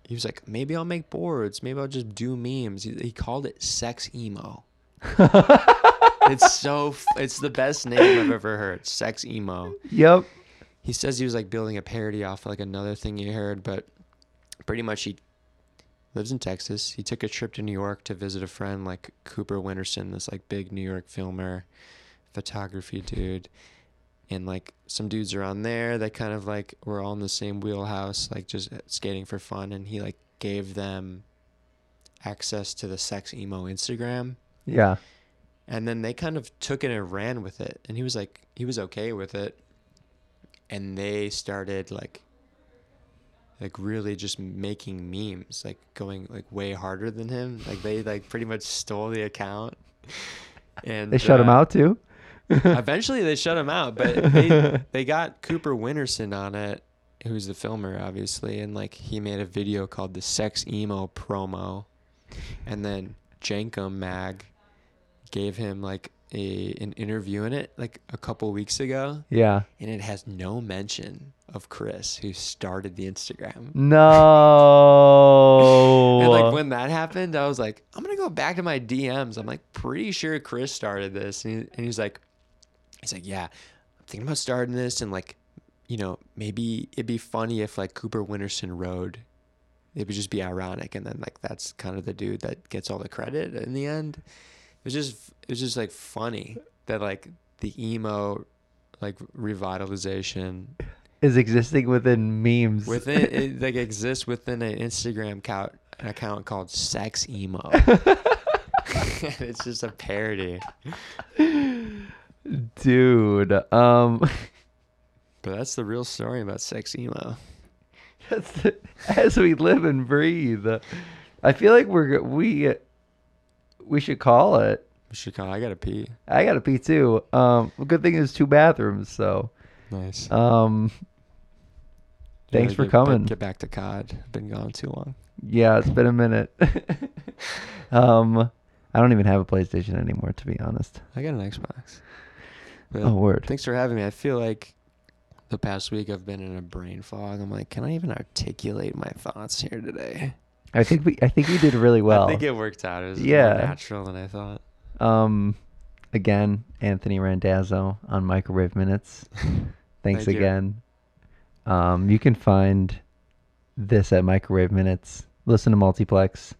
He was like, "Maybe I'll make boards. Maybe I'll just do memes." He, he called it sex emo. it's so. It's the best name I've ever heard. Sex emo yep. he says he was like building a parody off like another thing he heard, but pretty much he lives in Texas. He took a trip to New York to visit a friend like Cooper Winterson, this like big New York filmer, photography dude. And like some dudes around there that kind of like were all in the same wheelhouse, like just skating for fun. And he like gave them access to the sex emo Instagram Yeah. and then they kind of took it and ran with it and he was like he was okay with it and they started like like really just making memes like going like way harder than him. Like they like pretty much stole the account. And They shut him uh, out too. eventually they shut him out but they they got cooper winterson on it who's the filmer obviously and like he made a video called the sex emo promo. And then Jenkem mag gave him like a an interview in it like a couple weeks ago yeah. and it has no mention of chris who started the instagram No. and like when that happened, I was like, I'm gonna go back to my DMs. I'm like pretty sure Chris started this, and, he, and he's like, he's like, yeah, I'm thinking about starting this, and like, you know, maybe it'd be funny if like Cooper Winterson rode. It would just be ironic, and then like that's kind of the dude that gets all the credit in the end. Was just it was just like funny that like the emo like revitalization is existing within memes. within it like exists within an Instagram account an account called Sex Emo. it's just a parody. Dude, um But that's the real story about Sex Emo. that's the, as we live and breathe. I feel like we're we we should call it. We should call I gotta pee. I got to pee too. Um good thing there's two bathrooms, so Nice. um thanks for get- coming. Get back to COD. Been gone too long. Yeah, it's been a minute. um I don't even have a PlayStation anymore to be honest. I got an Xbox. But Oh word. thanks for having me. I feel like the past week I've been in a brain fog. I'm like, can I even articulate my thoughts here today? I think we I think we did really well. I think it worked out. It was Yeah. more natural than I thought. Um, again, Anthony Randazzo on Microwave Minutes. Thanks Thank you. again. Um, you can find this at Microwave Minutes. Listen to Multiplex.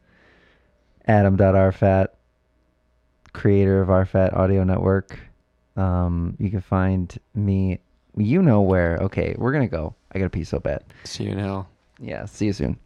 Adam.rfat, creator of RFAT Audio Network. Um, you can find me. You know where. Okay, we're gonna go. I gotta pee so bad. See you in hell. Yeah. See you soon.